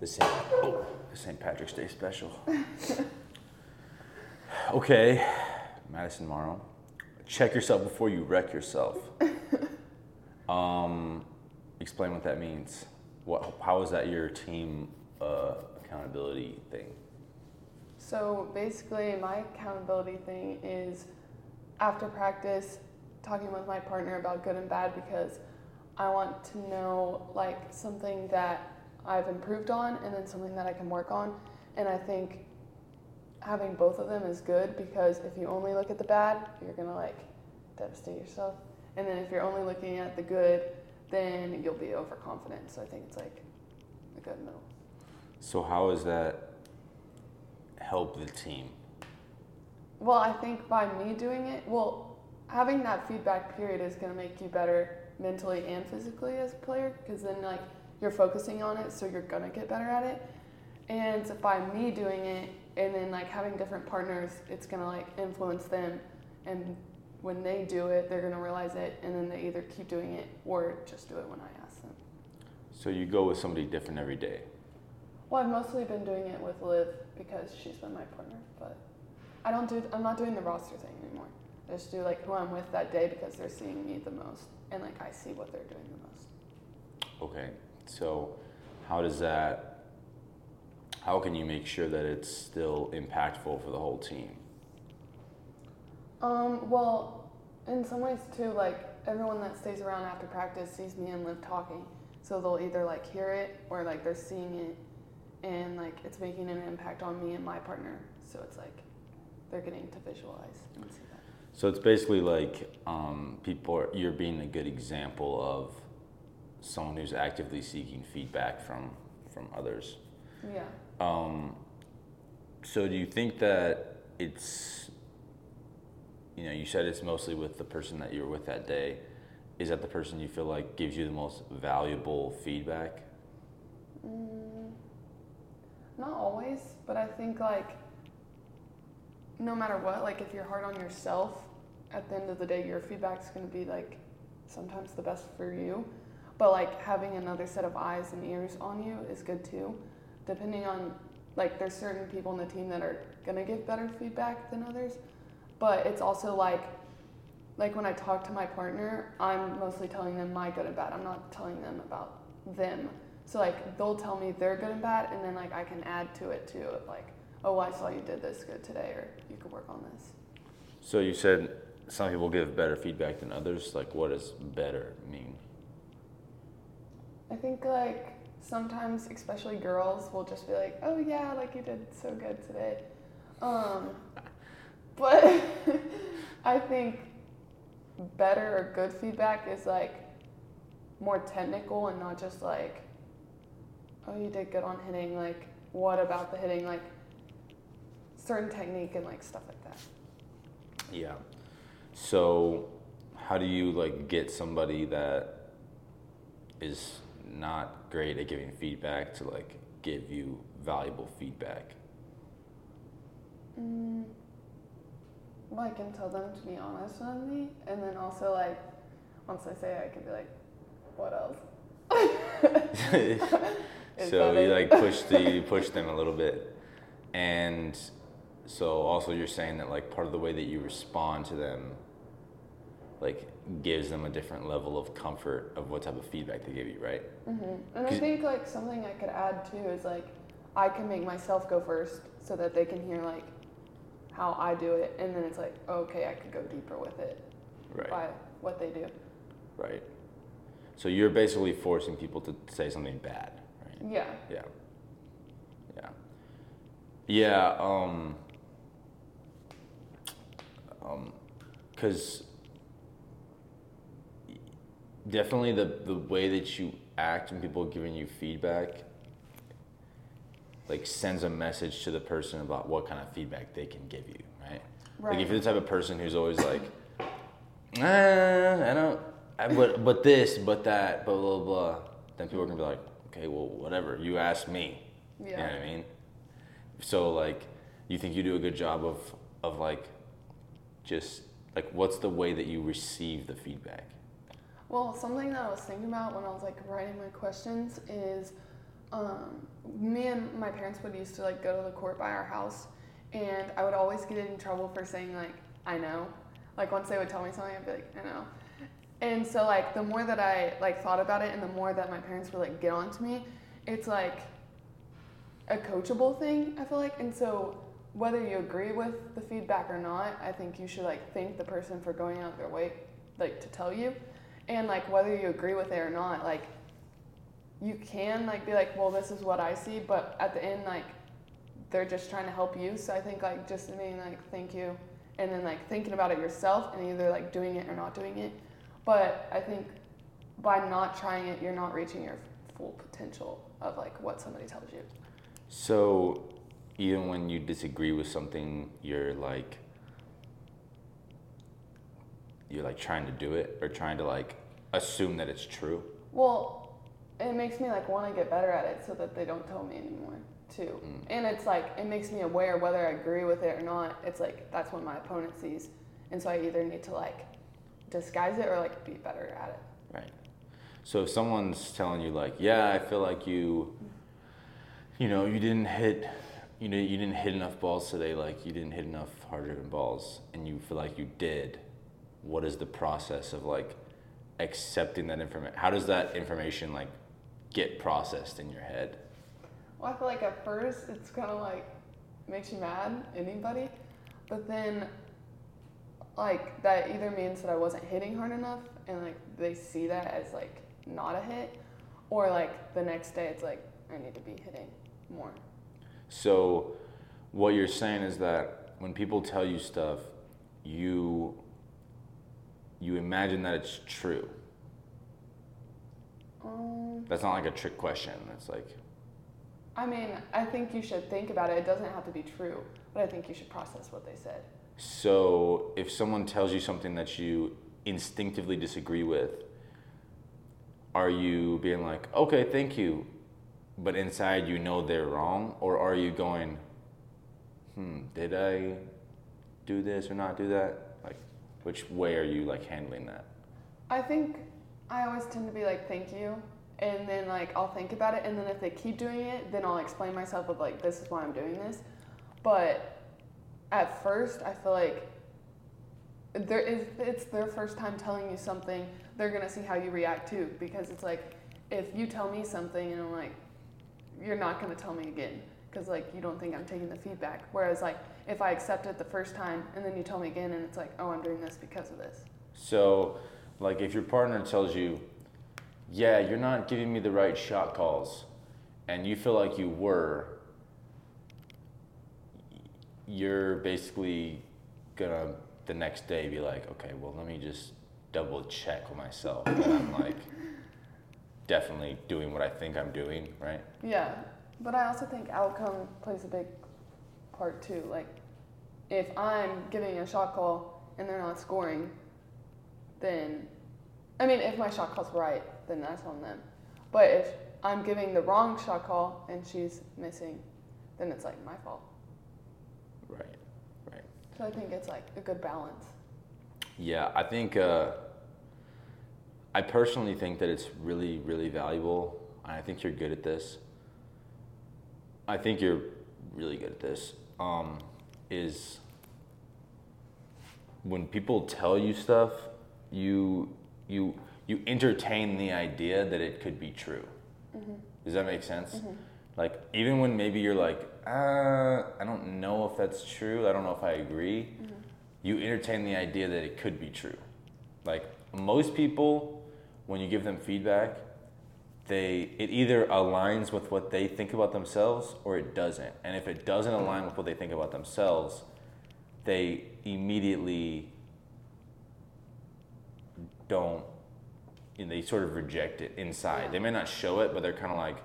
the St. Oh, the St. Patrick's Day special. okay, Madison Morrow. Check yourself before you wreck yourself. Um, explain what that means. What, how is that your team uh, accountability thing? So basically, my accountability thing is after practice, talking with my partner about good and bad because I want to know like something that I've improved on and then something that I can work on. And I think having both of them is good because if you only look at the bad, you're gonna like devastate yourself. And then if you're only looking at the good, then you'll be overconfident. So I think it's like a good middle. So how does that help the team? Well, I think by me doing it, well, having that feedback period is going to make you better mentally and physically as a player because then like you're focusing on it, so you're to get better at it. And by me doing it and then like having different partners, it's to like influence them and when they do it, they're to realize it and then they either keep doing it or just do it when I ask them. So you go with somebody different every day. Well, I've mostly been doing it with Liv because she's been my partner, but I don't do. I'm not doing the roster thing anymore. I just do like who I'm with that day because they're seeing me the most, and like I see what they're doing the most. Okay. So how does that? How can you make sure that it's still impactful for the whole team? Um. Well, in some ways too, like everyone that stays around after practice sees me and Liv talking, so they'll either like hear it or like they're seeing it and like it's making an impact on me and my partner. So it's like they're getting to visualize and see that. So it's basically like um, people are, you're being a good example of someone who's actively seeking feedback from from others. Yeah. Um, so do you think that it's you know you said it's mostly with the person that you were with that day. Is that the person you feel like gives you the most valuable feedback? Mm, not always, but I think like no matter what, like if you're hard on yourself, at the end of the day, your feedback's going to be like sometimes the best for you. But like having another set of eyes and ears on you is good too. Depending on like there's certain people in the team that are to give better feedback than others, but it's also like like when I talk to my partner, I'm mostly telling them my good and bad. I'm not telling them about them. So like they'll tell me their good and bad, and then like I can add to it too. Like, oh, I saw you did this good today, or you could work on this. So you said some people give better feedback than others. Like, what does better mean? I think like sometimes, especially girls, will just be like, oh yeah, like you did so good today. Um, but I think better or good feedback is like more technical and not just like, oh, you did good on hitting. Like, what about the hitting? Like, certain technique and like stuff like that. Yeah. So, how do you like get somebody that is not great at giving feedback to like give you valuable feedback? Mm, well, I can tell them to be honest with me, and then also like once I say it, I can be like, what else? So you like push the you push them a little bit, and so also you're saying that like part of the way that you respond to them, like gives them a different level of comfort of what type of feedback they give you, right? Mm-hmm. And I think like something I could add too is like I can make myself go first so that they can hear like how I do it, and then it's like okay, I could go deeper with it Right. by what they do. Right. So you're basically forcing people to say something bad, right? Yeah. Yeah. Yeah. Yeah. Um. Um. Because definitely the the way that you act when people are giving you feedback, like sends a message to the person about what kind of feedback they can give you, right? Like if you're the type of person who's always like, ah, I don't, I, but but this, but that, blah blah blah, then people are gonna be like, okay, well whatever. You asked me. You know Yeah. what I mean? So like, you think you do a good job of of like, just like what's the way that you receive the feedback? Well, something that I was thinking about when I was like writing my questions is um, me and my parents would used to like go to the court by our house, and I would always get in trouble for saying like I know. Like once they would tell me something, I'd be like I know. And so like the more that I like thought about it, and the more that my parents would like get on to me, it's like a coachable thing. I feel like, and so whether you agree with the feedback or not, I think you should like thank the person for going out their way like to tell you, and like whether you agree with it or not, like you can like be like, well, this is what I see, but at the end, like they're just trying to help you. So I think like just being like, thank you, and then like thinking about it yourself and either like doing it or not doing it. But I think by not trying it, you're not reaching your full potential of like what somebody tells you. So even when you disagree with something, you're like you're like trying to do it or trying to like assume that it's true. Well, it makes me like want to get better at it so that they don't tell me anymore too. Mm. And it's like it makes me aware whether I agree with it or not. It's like that's what my opponent sees, and so I either need to like disguise it or like be better at it. Right. So if someone's telling you like, yeah, I feel like you, you know, you didn't hit, you know, you didn't hit enough balls today. Like you didn't hit enough hard driven balls, and you feel like you did. What is the process of like accepting that information? How does that information like get processed in your head? Well, I feel like at first it's kind of like makes you mad, anybody, but then like that either means that I wasn't hitting hard enough, and like they see that as like not a hit, or like the next day it's like I need to be hitting more. So, what you're saying is that when people tell you stuff, you you imagine that it's true. Um, That's not like a trick question. It's like I mean, I think you should think about it. It doesn't have to be true, but I think you should process what they said. so if someone tells you something that you instinctively disagree with, are you being like, "Okay, thank you," but inside you know they're wrong, or are you going, "Hmm, did I do this or not do that?" Which way are you like handling that? I think I always tend to be like, thank you. And then like I'll think about it and then if they keep doing it, then I'll explain myself of like this is why I'm doing this. But at first I feel like there is it's their first time telling you something, they're gonna see how you react too. Because it's like if you tell me something and I'm like, you're not gonna tell me again. Because like you don't think I'm taking the feedback. Whereas like if I accept it the first time and then you tell me again and it's like, oh I'm doing this because of this. So, like, if your partner tells you, "Yeah, you're not giving me the right shot calls," and you feel like you were, you're basically gonna the next day be like, "Okay, well, let me just double check with myself that I'm like definitely doing what I think I'm doing, right?" Yeah, but I also think outcome plays a big part too. Like, if I'm giving a shot call and they're not scoring, then, I mean, if my shot call's right, then that's on them. But if I'm giving the wrong shot call and she's missing, then it's like my fault. Right. Right. So I think it's like a good balance. Yeah, I think uh, I personally think that it's really, really valuable. and I think you're good at this. I think you're really good at this. Um, is when people tell you stuff, you you you entertain the idea that it could be true. Mm-hmm. Does that make sense? Mm-hmm. Like even when maybe you're like, uh, I don't know if that's true. I don't know if I agree. Mm-hmm. You entertain the idea that it could be true. Like most people, when you give them feedback, they it either aligns with what they think about themselves or it doesn't. And if it doesn't align with what they think about themselves, they immediately don't you know, they sort of reject it inside. They may not show it, but they're kind of like,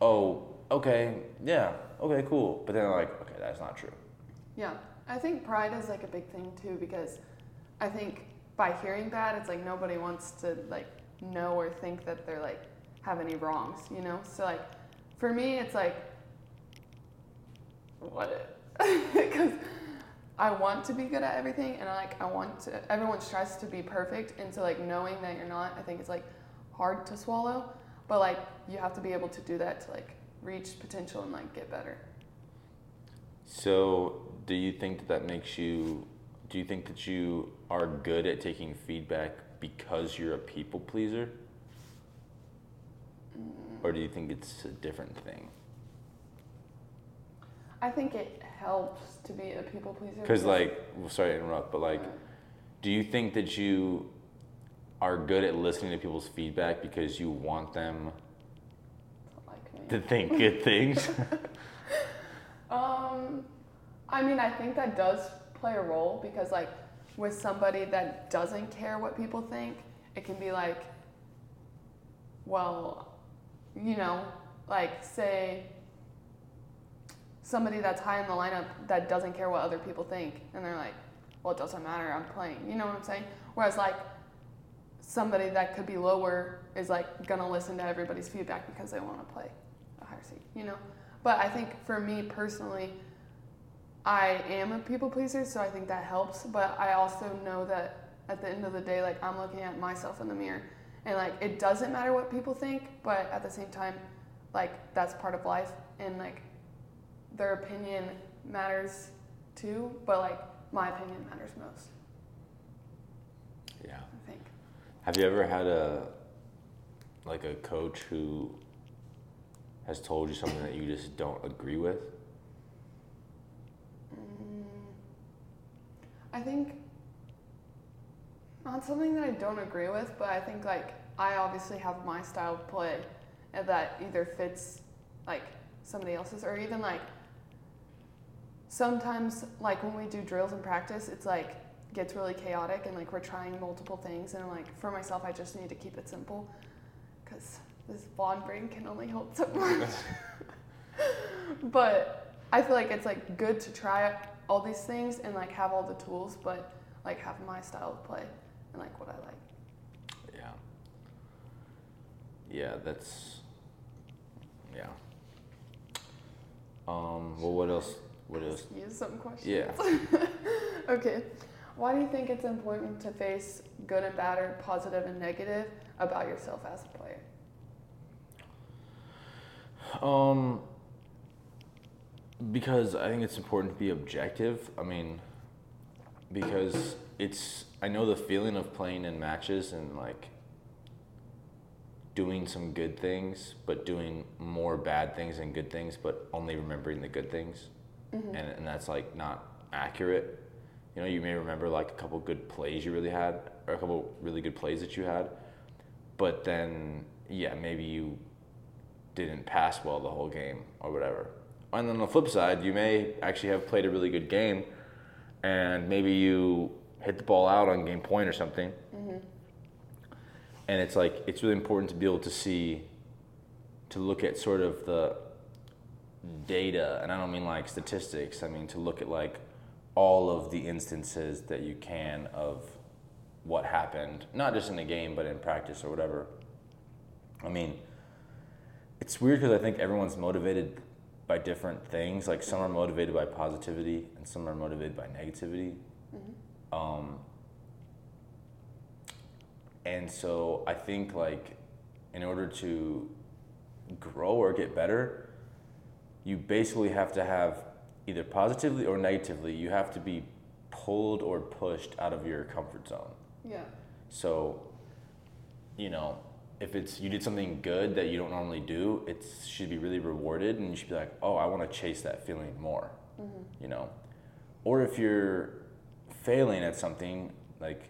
"Oh, okay, yeah, okay, cool." But then they're like, "Okay, that's not true." Yeah, I think pride is like a big thing too because I think by hearing that, it's like nobody wants to like know or think that they're like have any wrongs, you know. So like for me, it's like what because I want to be good at everything and I like I want to. Everyone tries to be perfect, and so like knowing that you're not, I think it's like hard to swallow. But like you have to be able to do that to like reach potential and like get better. So, do you think that that makes you? Do you think that you are good at taking feedback because you're a people pleaser, or do you think it's a different thing? I think it helps to be a people pleaser. Because, like, well, sorry to interrupt, but like, do you think that you are good at listening to people's feedback because you want them like me. to think good things? Um, I mean, I think that does play a role because, like, with somebody that doesn't care what people think, it can be like, well, you know, like, say somebody that's high in the lineup that doesn't care what other people think, and they're like, well, it doesn't matter, I'm playing. You know what I'm saying? Whereas, like, somebody that could be lower is like gonna listen to everybody's feedback because they want to play a higher seat, you know? But I think for me personally, I am a people pleaser, so I think that helps. But I also know that at the end of the day, like I'm looking at myself in the mirror, and like it doesn't matter what people think, but at the same time, like that's part of life, and like their opinion matters too. But like my opinion matters most, yeah. I think. Have you ever had a like a coach who has told you something that you just don't agree with? Mm, I think not something that I don't agree with, but I think like I obviously have my style of play and that either fits like somebody else's or even like sometimes like when we do drills in practice, it's like gets really chaotic and like we're trying multiple things and like for myself I just need to keep it simple because this blonde brain can only hold so much. but I feel like it's like good to try all these things and like have all the tools, but like have my style of play and like what I like. Yeah. Yeah, that's yeah. Um, well what else what else? Use some questions. Yeah. okay. Why do you think it's important to face good and bad or positive and negative about yourself as a player? Um, because I think it's important to be objective. I mean, because it's I know the feeling of playing in matches and like doing some good things, but doing more bad things than good things, but only remembering the good things, Mm-hmm. and and that's like not accurate. You know, you may remember like a couple good plays you really had, or a couple really good plays that you had, but then yeah, maybe you didn't pass well the whole game or whatever. And then on the flip side, you may actually have played a really good game, and maybe you hit the ball out on game point or something. Mm-hmm. And it's like it's really important to be able to see, to look at sort of the data, and I don't mean like statistics. I mean to look at like all of the instances that you can of what happened, not just in the game, but in practice or whatever. I mean, it's weird because I think everyone's motivated by different things. Like some are motivated by positivity, and some are motivated by negativity. Mm-hmm. Um, and so I think like in order to grow or get better, you basically have to have either positively or negatively. You have to be pulled or pushed out of your comfort zone. Yeah. So, you know, if it's you did something good that you don't normally do, it should be really rewarded, and you should be like, oh, I want to chase that feeling more. You know, or if you're failing at something, like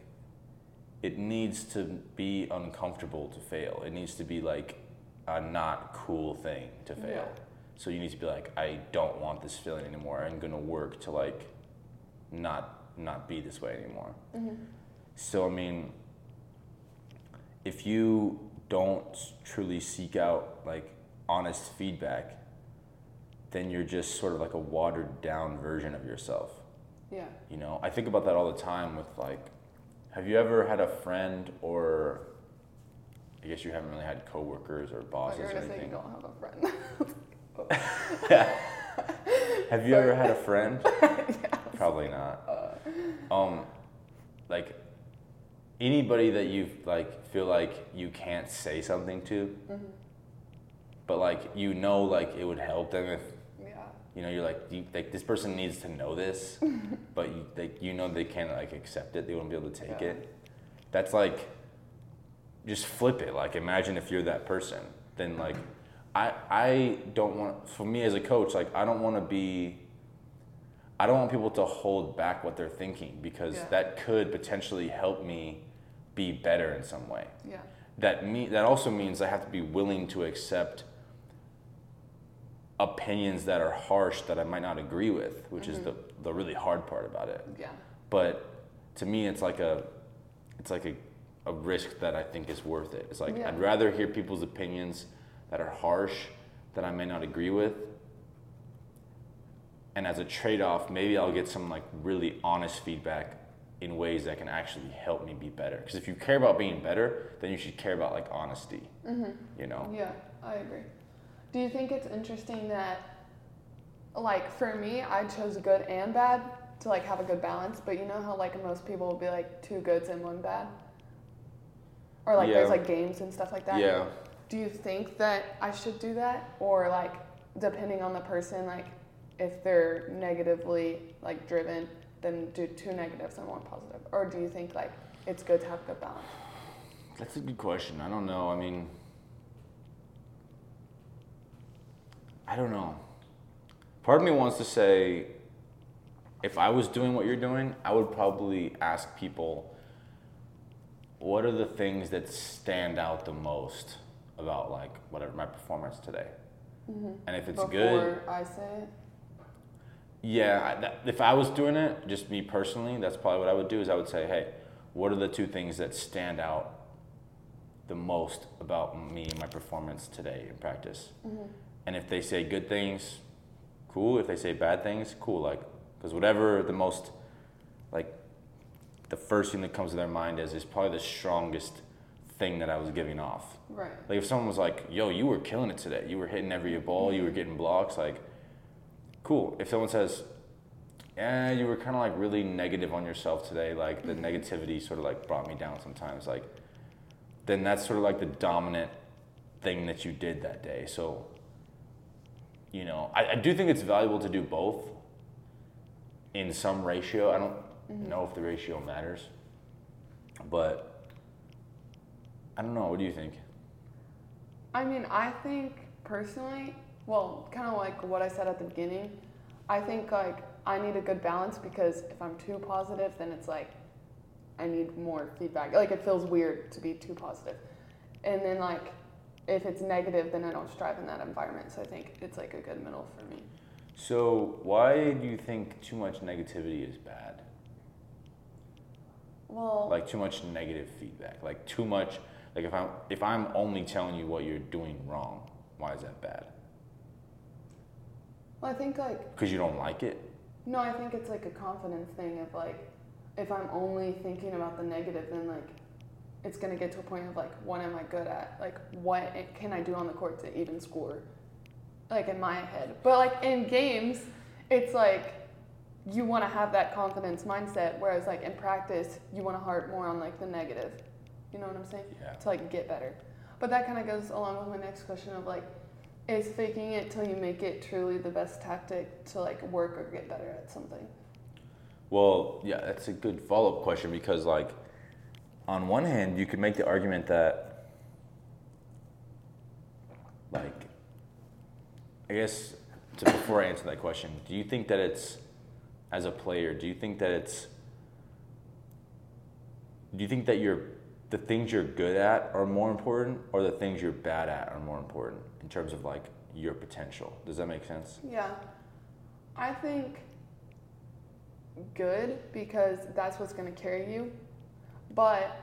it needs to be uncomfortable to fail. It needs to be like a not cool thing to fail. Yeah. So you need to be like, I don't want this feeling anymore. I'm gonna work to like not not be this way anymore. Mm-hmm. So I mean, if you don't truly seek out like honest feedback, then you're just sort of like a watered down version of yourself. Yeah. You know, I think about that all the time with like, have you ever had a friend or I guess you haven't really had coworkers or bosses you're or gonna say you anything. don't have a friend. Have you ever had a friend? Probably not. Um, like anybody that you like feel like you can't say something to, but like you know, like it would help them if Yeah. You know you're like you, like this person needs to know this, but you like you know they can't like accept it. They won't be able to take Yeah. it. That's like just flip it. Like imagine if you're that person. Then like I I don't want for me as a coach like I don't want to be. I don't want people to hold back what they're thinking because Yeah. that could potentially help me be better in some way Yeah. that me that also means I have to be willing to accept opinions that are harsh that I might not agree with, which is the mm-hmm. the really hard part about it. Yeah. But to me it's like a it's like a, a risk that I think is worth it. It's like Yeah. I'd rather hear people's opinions that are harsh that I may not agree with. And as a trade-off, maybe I'll get some like really honest feedback in ways that can actually help me be better. Because if you care about being better, then you should care about like honesty. Mm-hmm. You know? Yeah, I agree. Do you think it's interesting that, like, for me, I chose good and bad to like have a good balance, but you know how like most people will be like two goods and one bad, or like there's like games and stuff like that. Yeah. Do you think that I should do that, or like depending on the person, like if they're negatively like driven, then do two negatives and one positive, or do you think like it's good to have good balance? That's a good question. I don't know. I mean, I don't know. Part of me wants to say, if I was doing what you're doing, I would probably ask people, what are the things that stand out the most about like whatever my performance today? Mm-hmm. And if it's Before good, I say it. yeah, I, that, if I was doing it, just me personally, that's probably what I would do. Is I would say, hey, what are the two things that stand out the most about me and my performance today in practice? Mm-hmm. And if they say good things, cool. If they say bad things, cool. Like, because whatever the most, like, the first thing that comes to their mind is is probably the strongest thing that I was giving off. Right. Like if someone was like, "Yo, you were killing it today. You were hitting every ball. You were getting blocks." Like, cool. If someone says, "Yeah, you were kind of like really negative on yourself today. Like the mm-hmm. negativity sort of like brought me down sometimes." Like, then that's sort of like the dominant thing that you did that day. So, you know, I, I do think it's valuable to do both in some ratio. I don't mm-hmm. know if the ratio matters, but I don't know. What do you think? I mean, I think personally, well, kind of like what I said at the beginning, I think like I need a good balance because if I'm too positive, then it's like I need more feedback. Like it feels weird to be too positive. And then like if it's negative, then I don't strive in that environment. So I think it's like a good middle for me. So, why do you think too much negativity is bad? Well, Like too much negative feedback, like too much. Like if I'm if I'm only telling you what you're doing wrong, why is that bad? Well, I think like Because you don't like it. No, I think it's like a confidence thing of like, if I'm only thinking about the negative, then like, it's gonna get to a point of like, what am I good at? Like, what can I do on the court to even score? Like in my head, but like in games, it's like you want to have that confidence mindset, whereas like in practice, you want to harp more on like the negative. You know what I'm saying? Yeah. To like get better. But that kind of goes along with my next question of like, is faking it till you make it truly the best tactic to like work or get better at something? Well, yeah, that's a good follow up question because, like, on one hand, you could make the argument that, like, I guess to, before I answer that question, do you think that it's, as a player, do you think that it's, do you think that you're, the things you're good at are more important or the things you're bad at are more important in terms of like your potential? Does that make sense? Yeah. I think good because that's what's going to carry you. But,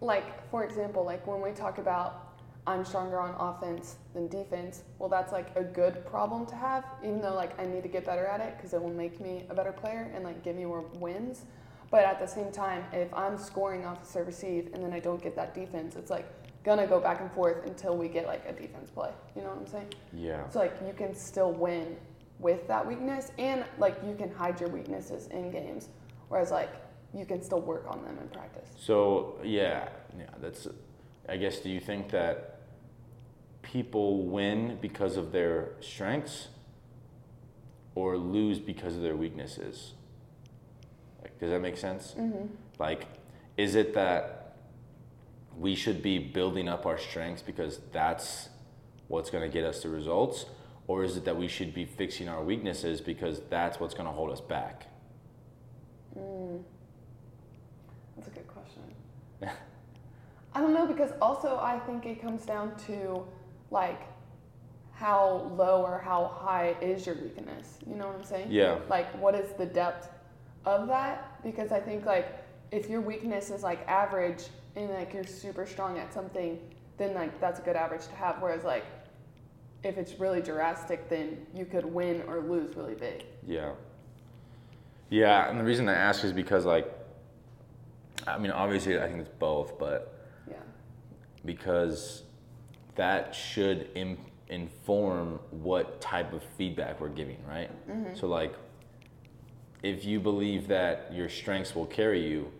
like, for example, like when we talk about I'm stronger on offense than defense, well, that's like a good problem to have, even though, like, I need to get better at it because it will make me a better player and, like, give me more wins. But at the same time, if I'm scoring off a serve receive and then I don't get that defense, it's like gonna go back and forth until we get like a defense play. You know what I'm saying? Yeah. So like you can still win with that weakness and like you can hide your weaknesses in games. Whereas like you can still work on them in practice. So yeah, yeah, that's. I guess. Do you think that people win because of their strengths or lose because of their weaknesses? Like, does that make sense? Mm-hmm. Like, is it that we should be building up our strengths because that's what's going to get us the results? Or is it that we should be fixing our weaknesses because that's what's going to hold us back? Mm. That's a good question. I don't know because also I think it comes down to like how low or how high is your weakness. You know what I'm saying? Yeah. Like what is the depth of that? Because I think like if your weakness is like average and like you're super strong at something, then like that's a good average to have. Whereas like if it's really drastic, then you could win or lose really big. Yeah. Yeah, and the reason I ask is because like I mean obviously I think it's both, but. Because that should Im- inform what type of feedback we're giving, right? Mm-hmm. So like if you believe that your strengths will carry you,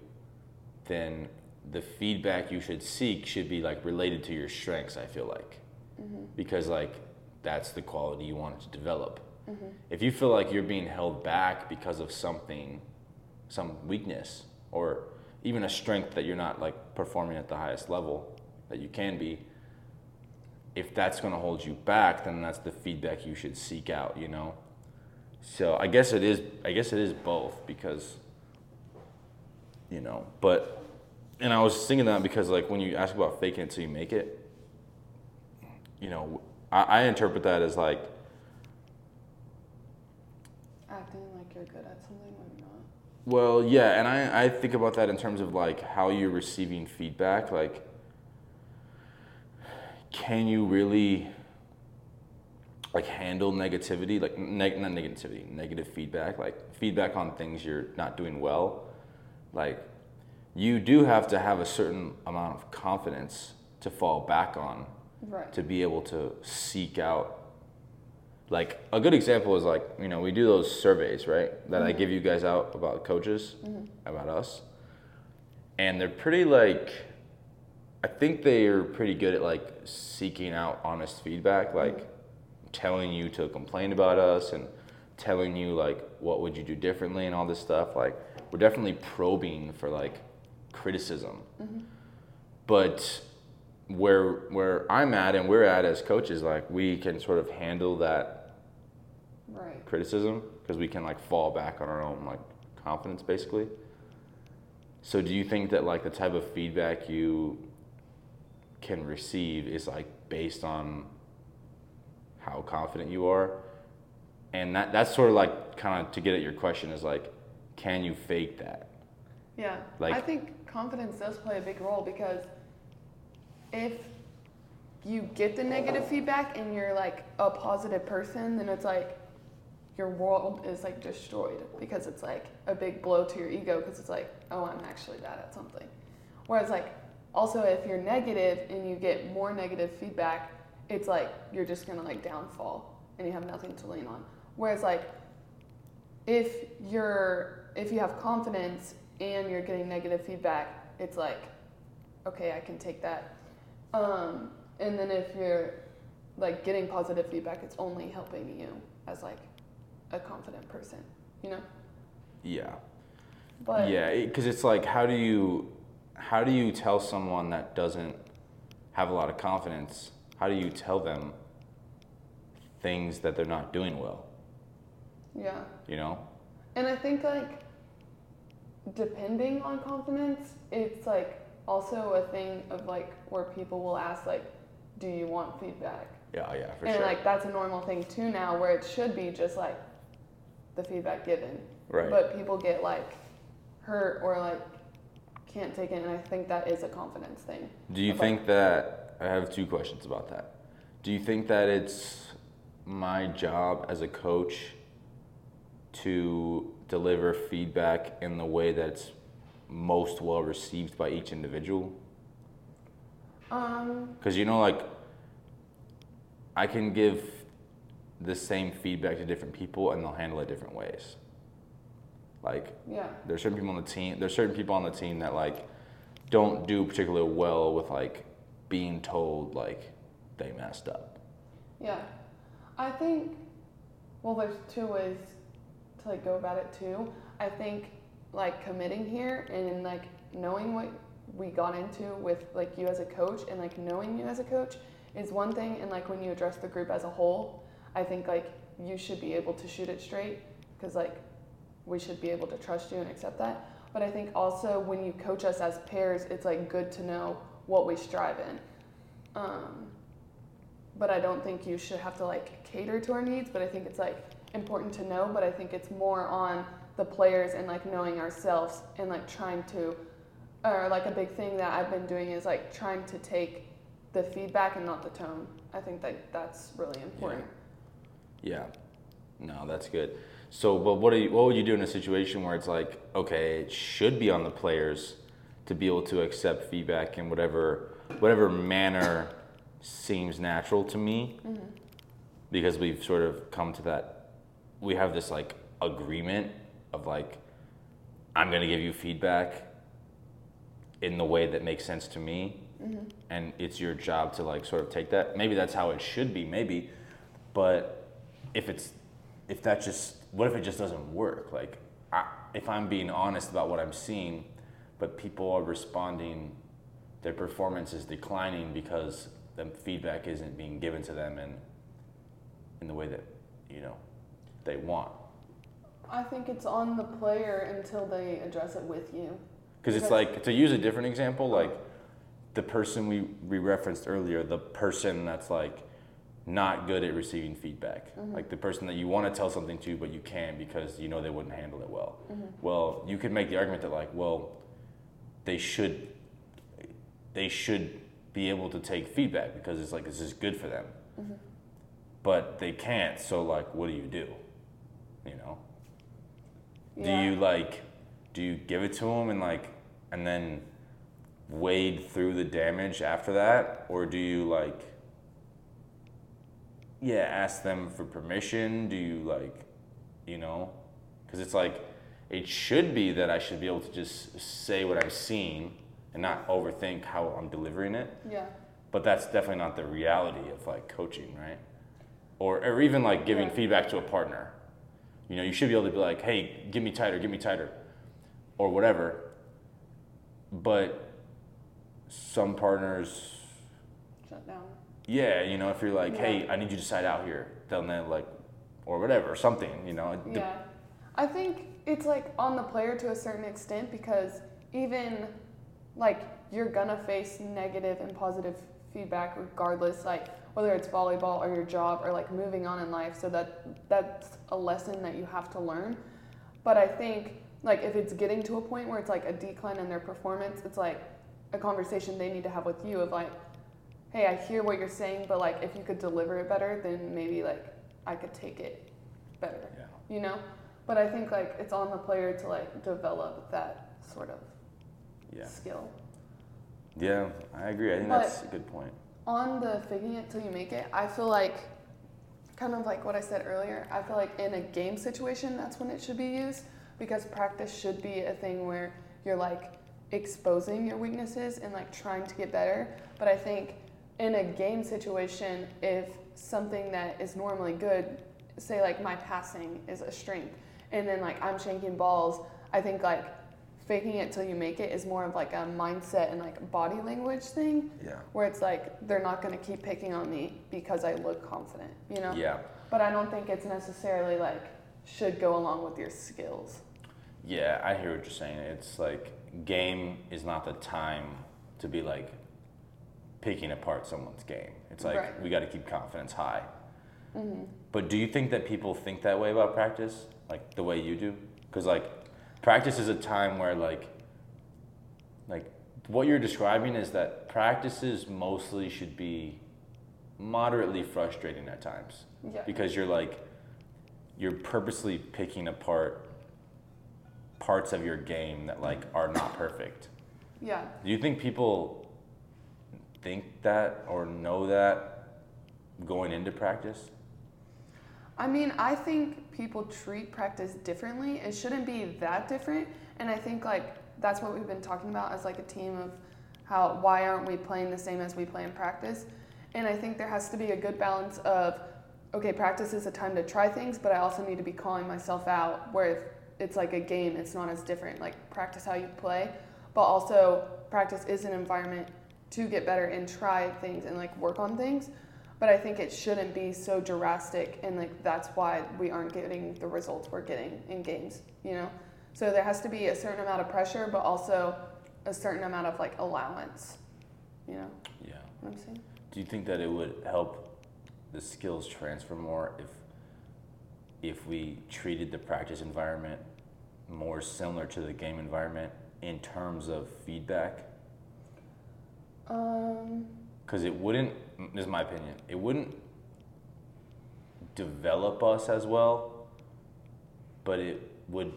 then the feedback you should seek should be like related to your strengths, I feel like. Mm-hmm. Because like that's the quality you want to develop. Mm-hmm. If you feel like you're being held back because of something, some weakness, or even a strength that you're not like performing at the highest level that you can be, if that's going to hold you back, then that's the feedback you should seek out, you know? So I guess it is, I guess it is both because, you know, but, and I was thinking that because like when you ask about faking it till you make it, you know, I, I interpret that as like, Acting like you're good at something when you're not. Well, yeah, and I, I think about that in terms of like how you're receiving feedback. Like, can you really like handle negativity? Like, neg- not negativity, negative feedback. Like feedback on things you're not doing well. Like, you do have to have a certain amount of confidence to fall back on Right. to be able to seek out like a good example is like you know we do those surveys right that i mm-hmm. give you guys out about coaches mm-hmm. about us and they're pretty like i think they are pretty good at like seeking out honest feedback like telling you to complain about us and telling you like what would you do differently and all this stuff like we're definitely probing for like criticism mm-hmm. but where where I'm at and we're at as coaches, like we can sort of handle that Right. criticism because we can like fall back on our own like confidence basically. So do you think that like the type of feedback you can receive is like based on how confident you are? And that that's sort of like kind of to get at your question is like can you fake that? Yeah. Like- I think confidence does play a big role because if you get the negative feedback and you're like a positive person, then it's like your world is like destroyed because it's like a big blow to your ego because it's like, oh, I'm actually bad at something. Whereas like also if you're negative and you get more negative feedback, it's like you're just gonna like downfall and you have nothing to lean on. Whereas like if you're if you have confidence and you're getting negative feedback, it's like, okay, I can take that. Um, and then if you're like getting positive feedback, it's only helping you as like a confident person, you know. Yeah. But yeah, because it's like, how do you, how do you tell someone that doesn't have a lot of confidence? How do you tell them things that they're not doing well? yeah, You know? and I think like depending on confidence, it's like also a thing of like where people will ask like, do you want feedback? Yeah, yeah, for and sure. And like that's a normal thing too now where it should be just like the feedback given right. but people get like hurt or like can't take it and i think that is a confidence thing do you think that I have two questions about that? Do you think that it's my job as a coach to deliver feedback in the way that's most well received by each individual? um Because you know, like, I can give the same feedback to different people and they'll handle it different ways. Like, yeah there's certain people on the team, there's certain people on the team that, like, don't do particularly well with, like, being told, like, they messed up. Yeah. I think well there's two ways to like go about it too. I think like committing here and like knowing what we got into with like you as a coach and like knowing you as a coach is one thing and like when you address the group as a whole, I think like you should be able to shoot it straight because like we should be able to trust you and accept that. But I think also when you coach us as pairs, it's like good to know what we strive in. Um, but I don't think you should have to like cater to our needs. But I think it's like important to know. But I think it's more on the players and like knowing ourselves and like trying to, or like a big thing that I've been doing is like trying to take the feedback and not the tone. I think that that's really important. Yeah. No, that's good. So, but what, you, what would you do in a situation where it's like, okay, it should be on the players to be able to accept feedback in whatever whatever manner seems natural to me, Mm-hmm. because we've sort of come to that. We have this like agreement of like, I'm gonna give you feedback in the way that makes sense to me, Mm-hmm. and it's your job to like sort of take that. Maybe that's how it should be, maybe, but if it's if that just what if it just doesn't work like I, if i'm being honest about what i'm seeing but people are responding their performance is declining because the feedback isn't being given to them in in the way that you know they want I think it's on the player until they address it with you. because it's like to use a different example like the person we, we referenced earlier the person that's like not good at receiving feedback. Mm-hmm. Like the person that you want to tell something to but you can't because you know they wouldn't handle it well. Mm-hmm. Well you could make the argument that like well they should they should be able to take feedback because it's like this is good for them. Mm-hmm. But they can't so like what do you do? You know? Do you like do you give it to them and like and then wade through the damage after that? Or do you like yeah ask them for permission. Do you like you know? Because it's like it should be that i should be able to just say what I've seen and not overthink how i'm delivering it. Yeah. but that's definitely not the reality of like coaching right? Or, or even like giving feedback to a partner. You know you should be able to be like hey give me tighter give me tighter or whatever. But some partners Shut down. Yeah you know if you're like hey i need you to side out here then they like or whatever or something you know Yeah. I think it's like on the player to a certain extent because even like you're gonna face negative and positive feedback regardless, like whether it's volleyball or your job or like moving on in life. So that that's a lesson that you have to learn. But I think like if it's getting to a point where it's like a decline in their performance, it's like a conversation they need to have with you of like, hey, I hear what you're saying, but like if you could deliver it better, then maybe like I could take it better yeah. you know? But i think like it's on the player to like develop that sort of yeah. skill. Yeah i agree. I think But- that's a good point. on the faking it till you make it i feel like kind of like what i said earlier i feel like in a game situation that's when it should be used because practice should be a thing where you're like exposing your weaknesses and like trying to get better. But i think in a game situation if something that is normally good say like my passing is a strength and then like i'm shanking balls i think like faking it till you make it is more of like a mindset and like body language thing yeah where it's like they're not to keep picking on me because I look confident, you know? yeah But I don't think it's necessarily like should go along with your skills. Yeah, I hear what you're saying. It's like game is not the time to be like picking apart someone's game. It's like Right. we got to keep confidence high. hmm But do you think that people think that way about practice, like the way you do? Because like practice is a time where like like what you're describing is that practices mostly should be moderately frustrating at times Yeah. because you're like you're purposely picking apart parts of your game that like are not perfect. Yeah. Do you think people think that or know that going into practice? I mean, I think people treat practice differently. It shouldn't be that different. And I think like that's what we've been talking about as like a team of how why aren't we playing the same as we play in practice? And I think there has to be a good balance of, okay, practice is a time to try things, but I also need to be calling myself out where it's like a game, it's not as different. Like practice how you play, but also practice is an environment to get better and try things and like work on things. But I think it shouldn't be so drastic, and like that's why we aren't getting the results we're getting in games, you know? So there has to be a certain amount of pressure, but also a certain amount of like allowance, you know Yeah. what I'm saying? Do you think that it would help the skills transfer more if if we treated the practice environment more similar to the game environment in terms of feedback? Um, Because it wouldn't, this is my opinion, it wouldn't develop us as well, but it would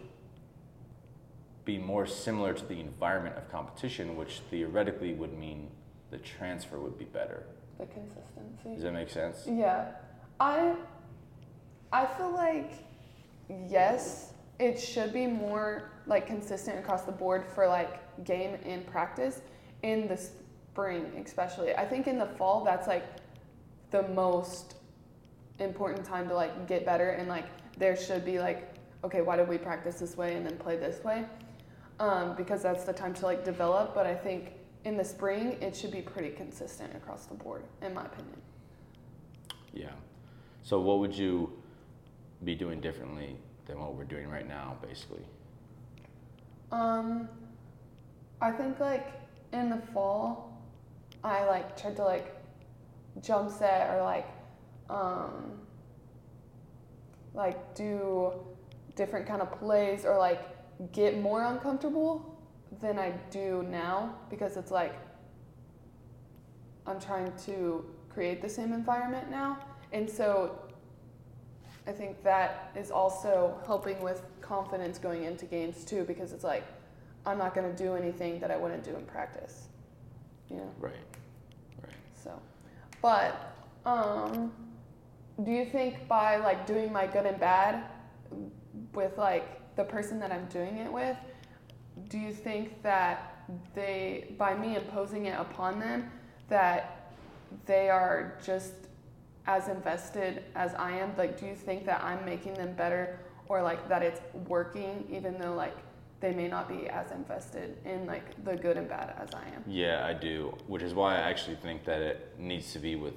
be more similar to the environment of competition, which theoretically would mean the transfer would be better. the consistency. Does that make sense? Yeah, I I feel like yes, it should be more like consistent across the board for like game and practice in the spring especially. I think in the fall that's like the most important time to like get better and like there should be like okay, why did we practice this way and then play this way? Um, because that's the time to like develop, but I think in the spring it should be pretty consistent across the board in my opinion. Yeah. So what would you be doing differently than what we're doing right now, basically? Um, I think like in the fall, I like tried to like jump set or like um like do different kind of plays or like get more uncomfortable than I do now because it's like I'm trying to create the same environment now. And so I think that is also helping with confidence going into games too because it's like I'm not going to do anything that I wouldn't do in practice. You know. Right. Right. But um, do you think by like doing my good and bad with like the person that I'm doing it with, do you think that they by me imposing it upon them that they are just as invested as I am? Like, do you think that I'm making them better or like that it's working even though like they may not be as invested in like the good and bad as I am? Yeah, I do, which is why I actually think that it needs to be with.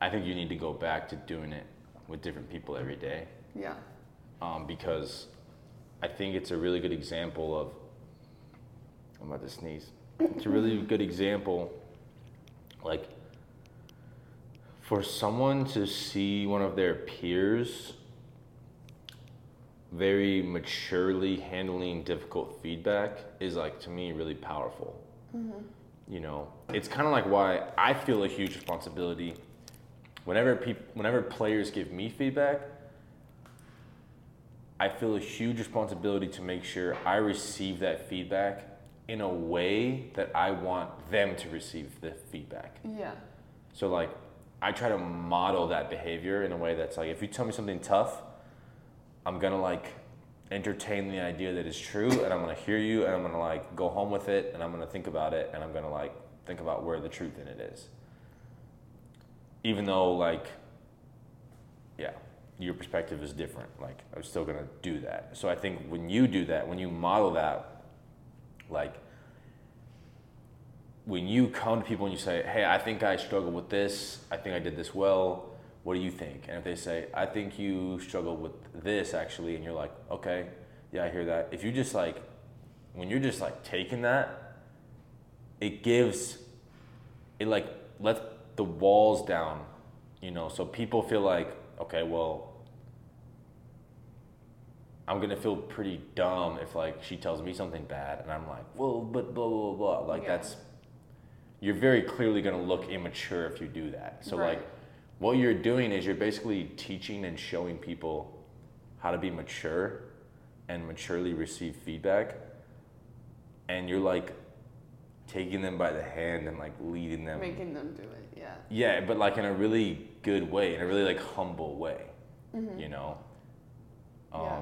I think you need to go back to doing it with different people every day, Yeah. um, because I think it's a really good example of. I'm about to sneeze. It's a really good example, like. For someone to see one of their peers very maturely handling difficult feedback is like to me really powerful. Mm-hmm. You know, it's kind of like why I feel a huge responsibility whenever peop- whenever players give me feedback. I feel a huge responsibility to make sure I receive that feedback in a way that I want them to receive the feedback. Yeah. So like I try to model that behavior in a way that's like if you tell me something tough, I'm gonna like entertain the idea that it's true and I'm gonna hear you and I'm gonna like go home with it and I'm gonna think about it and I'm gonna like think about where the truth in it is. Even though like yeah, your perspective is different. Like I'm still gonna do that. So I think when you do that, when you model that, like when you come to people and you say, "Hey, I think I struggled with this. I think I did this well. What do you think?" And if they say, "I think you struggle with this actually," and you're like, "Okay, yeah, I hear that." If you just like, when you're just like taking that, it gives, it like lets the walls down, you know, so people feel like, okay, well. I'm gonna feel pretty dumb if like she tells me something bad and I'm like, well, but blah blah blah. blah. Like Yeah. that's you're very clearly to look immature if you do that. So Right. like what you're doing is you're basically teaching and showing people how to be mature and maturely receive feedback and you're like taking them by the hand and like leading them Making them do it. Yeah. yeah but like in a really good way in a really like humble way you know um Yeah.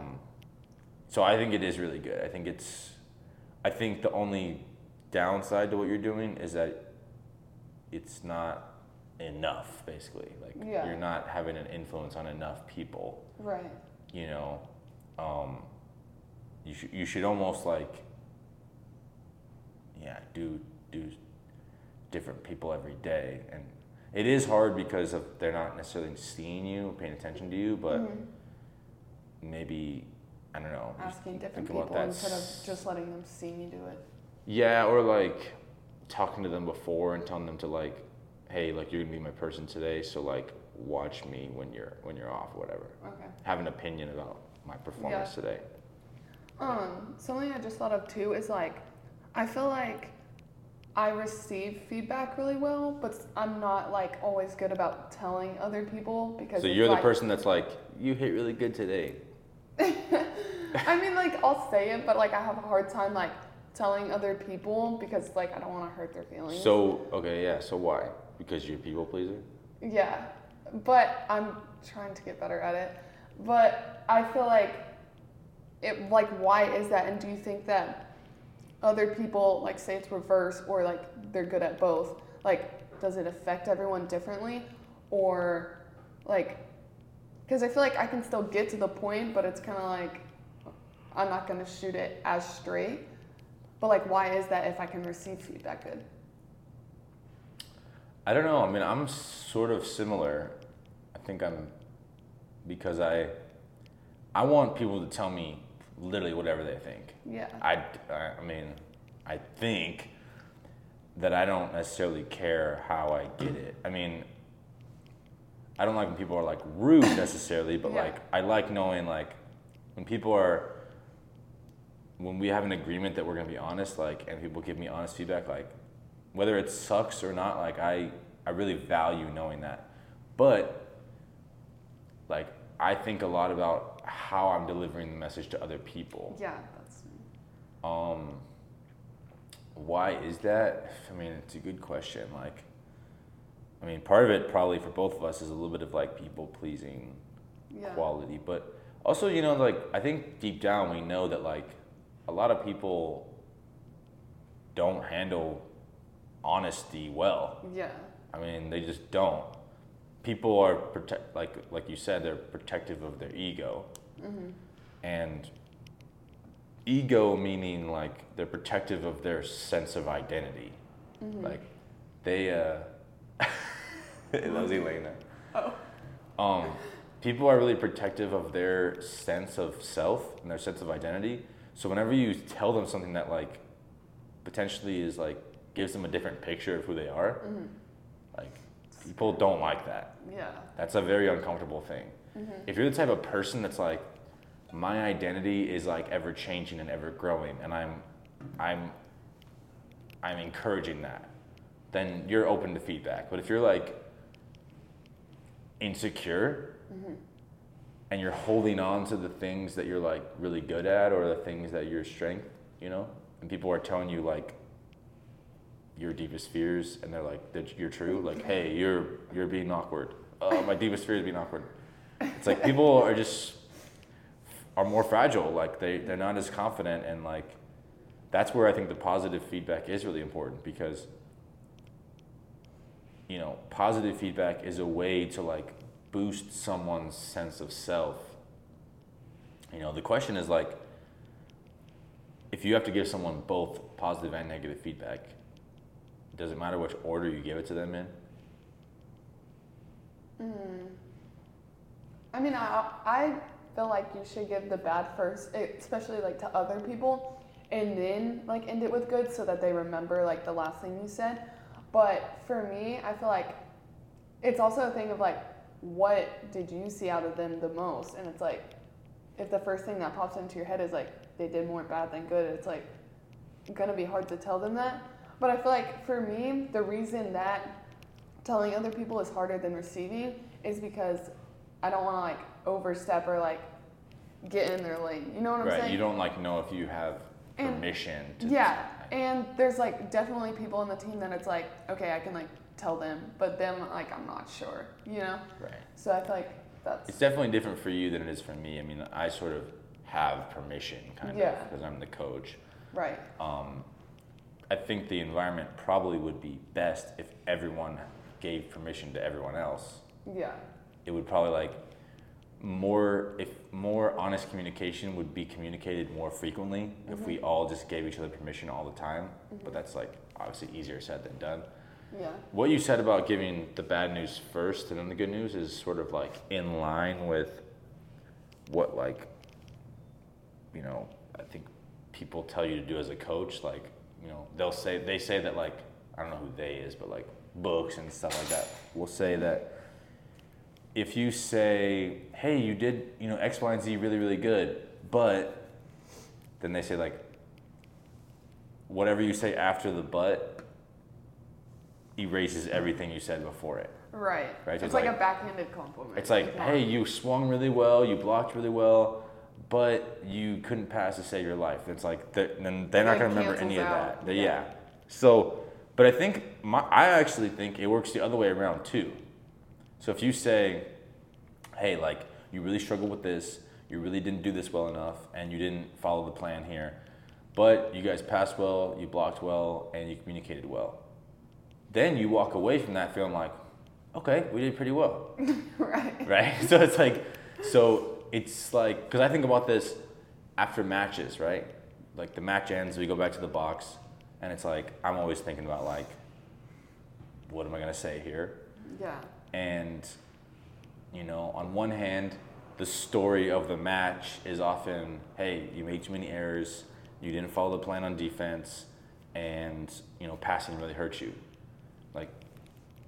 so i think it is really good i think it's i think the only downside to what you're doing is that it's not enough, basically. Like Yeah. you're not having an influence on enough people. Right. You know, um, you should you should almost like, yeah, do do different people every day, and it is hard because of they're not necessarily seeing you, paying attention to you, but Mhm. maybe I don't know. Asking different people instead of just letting them see me do it. Yeah, or like talking to them before and telling them to like, hey, like you're gonna be my person today, so like watch me when you're when you're off, whatever. Okay. Have an opinion about my performance today. Um, something I just thought of too is like, I feel like I receive feedback really well, but I'm not like always good about telling other people because. So you're the like- person that's like, you hit really good today. I mean, like I'll say it, but like I have a hard time like telling other people because like I don't want to hurt their feelings. So okay, yeah. So why? Because you're a people pleaser. Yeah, but I'm trying to get better at it. But I feel like it like why is that? And do you think that other people like say it's reverse or like they're good at both? Like does it affect everyone differently or like cuz I feel like I can still get to the point, but it's kind of like I'm not going to shoot it as straight. But like why is that if I can receive feedback good? I don't know. I mean, I'm sort of similar. I think I'm because I I want people to tell me literally whatever they think. Yeah. I, I mean, I think that I don't necessarily care how I get it. I mean, I don't like when people are like rude necessarily, but Yeah. like I like knowing like when people are when we have an agreement that we're gonna be honest, like, and people give me honest feedback, like, whether it sucks or not, like, I I really value knowing that. But like, I think a lot about how I'm delivering the message to other people. Yeah, that's Um, why is that? I mean, it's a good question. Like, I mean, part of it probably for both of us is a little bit of like people pleasing yeah. quality, but also, you know, like I think deep down we know that like a lot of people don't handle honesty well. Yeah. I mean, they just don't. People are protect like like you said, they're protective of their ego, Mm-hmm. and ego meaning like they're protective of their sense of identity. Mm-hmm. Like they uh, that was Elena. Oh. Um, people are really protective of their sense of self and their sense of identity. So whenever you tell them something that like potentially is like gives them a different picture of who they are, Mm-hmm. People don't like that. Yeah. That's a very uncomfortable thing. Mm-hmm. If you're the type of person that's like, my identity is like ever changing and ever growing, and I'm, I'm, I'm encouraging that, then you're open to feedback. But if you're like insecure, Mm-hmm. and you're holding on to the things that you're like really good at or the things that your strength, you know, and people are telling you like your deepest fears, and they're like that you're true, like hey, you're you're being awkward. Oh, my deepest fear is being awkward. It's like people are just are more fragile. Like they they're not as confident, and like that's where I think the positive feedback is really important because you know positive feedback is a way to like boost someone's sense of self. You know, the question is like if you have to give someone both positive and negative feedback, does it matter which order you give it to them in? Mm. I mean, I I feel like you should give the bad first, especially like to other people, and then like end it with good so that they remember like the last thing you said. But for me, I feel like it's also a thing of like, what did you see out of them the most? And it's like, if the first thing that pops into your head is like they did more bad than good, it's like gonna be hard to tell them that. But I feel like for me, the reason that telling other people is harder than receiving is because I don't want to like overstep or like get in their lane. You know what I'm right. saying? You don't like know if you have And- permission to Yeah, and there's like definitely people on the team that it's like, okay, I can like tell them, but them like I'm not sure, you know. Right. So I feel like that's It's definitely different for you than it is for me. I mean, I sort of have permission, kind Yeah. of, because I'm the coach. right. Um, I think the environment probably would be best if everyone gave permission to everyone else. Yeah. It would probably like more if more honest communication would be communicated more frequently if we mm-hmm. all just gave each other permission all the time. Mm-hmm. But that's like obviously easier said than done. Yeah. What you said about giving the bad news first and then the good news is sort of like in line with what like you know, I think people tell you to do as a coach, like, you know, they'll say they say that like I don't know who they is, but like books and stuff like that will say that if you say, Hey, you did, you know, X, Y, and Z really, really good, but then they say like whatever you say after the but erases everything you said before it. Right. Right, It's it's like, like- a backhanded compliment. It's like, hey, you swung really well, you blocked really well, but you couldn't pass to save your life. It's like, they're, then they're not going to remember any of out, that. Yeah. yeah. So, but I think my, I actually think it works the other way around too. So if you say, hey, like you really struggled with this, you really didn't do this well enough, and you didn't follow the plan here, but you guys passed well, you blocked well, and you communicated well. Then you walk away from that feeling like, okay, we did pretty well right. right? So it's like, so it's like, because I think about this after matches, right? Like the match ends, we go back to the box, and it's like, I'm always thinking about like, what am I gonna say here? Yeah. And, you know, on one hand, the story of the match is often, hey, you made too many errors, you didn't follow the plan on defense, and, you know, passing really hurt you. Like,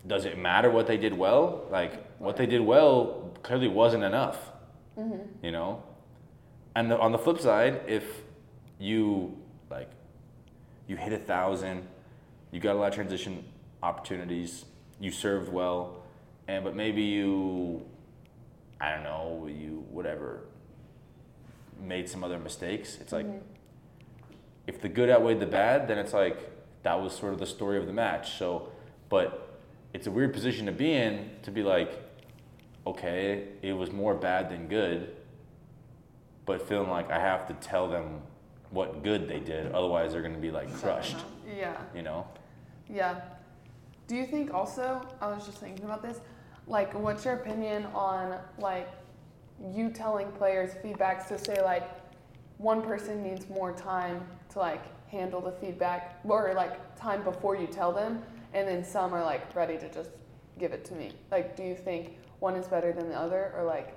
does it matter what they did well? Like, what they did well clearly wasn't enough, Mm-hmm. you know? And the, on the flip side, if you, like, you hit a thousand, you got a lot of transition opportunities, you served well, and but maybe you, I don't know, you whatever, made some other mistakes. It's like mm-hmm. if the good outweighed the bad, then it's like that was sort of the story of the match. So, but it's a weird position to be in to be like, okay, it was more bad than good, but feeling like I have to tell them what good they did, otherwise they're gonna be like crushed, Yeah. you know? Yeah. Do you think also, I was just thinking about this, like, what's your opinion on, like, you telling players feedbacks to say, like, one person needs more time to, like, handle the feedback, or, like, time before you tell them, and then some are, like, ready to just give it to me? Like, do you think one is better than the other, or, like,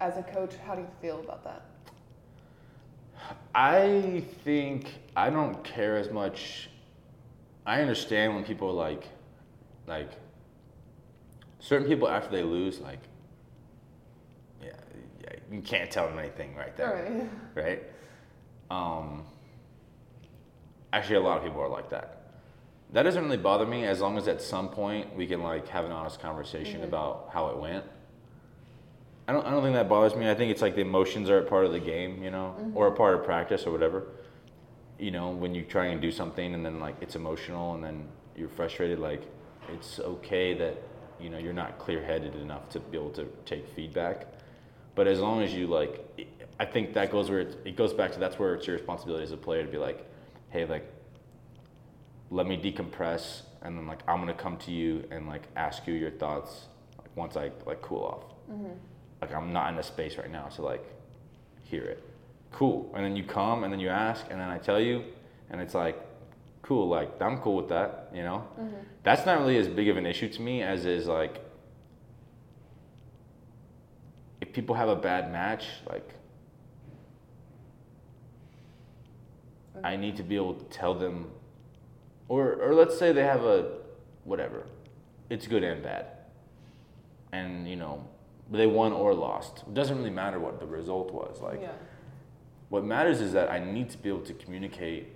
as a coach, how do you feel about that? I think I don't care as much. I understand when people are like, like, certain people after they lose, like, yeah, yeah you can't tell them anything right there, Right. right? Um, actually, a lot of people are like that. That doesn't really bother me as long as at some point we can like have an honest conversation Mhm. about how it went. I don't, I don't think that bothers me. I think it's like the emotions are a part of the game, you know, or a part of practice or whatever. You know, when you try and do something and then like it's emotional and then you're frustrated, like it's okay that, you know, you're not clear headed enough to be able to take feedback. But as long as you like, I think that goes where it, it goes back to that's where it's your responsibility as a player to be like, hey, like, let me decompress and then like I'm gonna come to you and like ask you your thoughts like once I like cool off Mm-hmm. like I'm not in a space right now to like hear it. Cool. And then you come and then you ask and then I tell you and it's like cool, like I'm cool with that, you know? Mm-hmm. That's not really as big of an issue to me as is like if people have a bad match, like I need to be able to tell them or or let's say they have a whatever. It's good and bad. And you know, they won or lost. It doesn't really matter what the result was. Like yeah. what matters is that I need to be able to communicate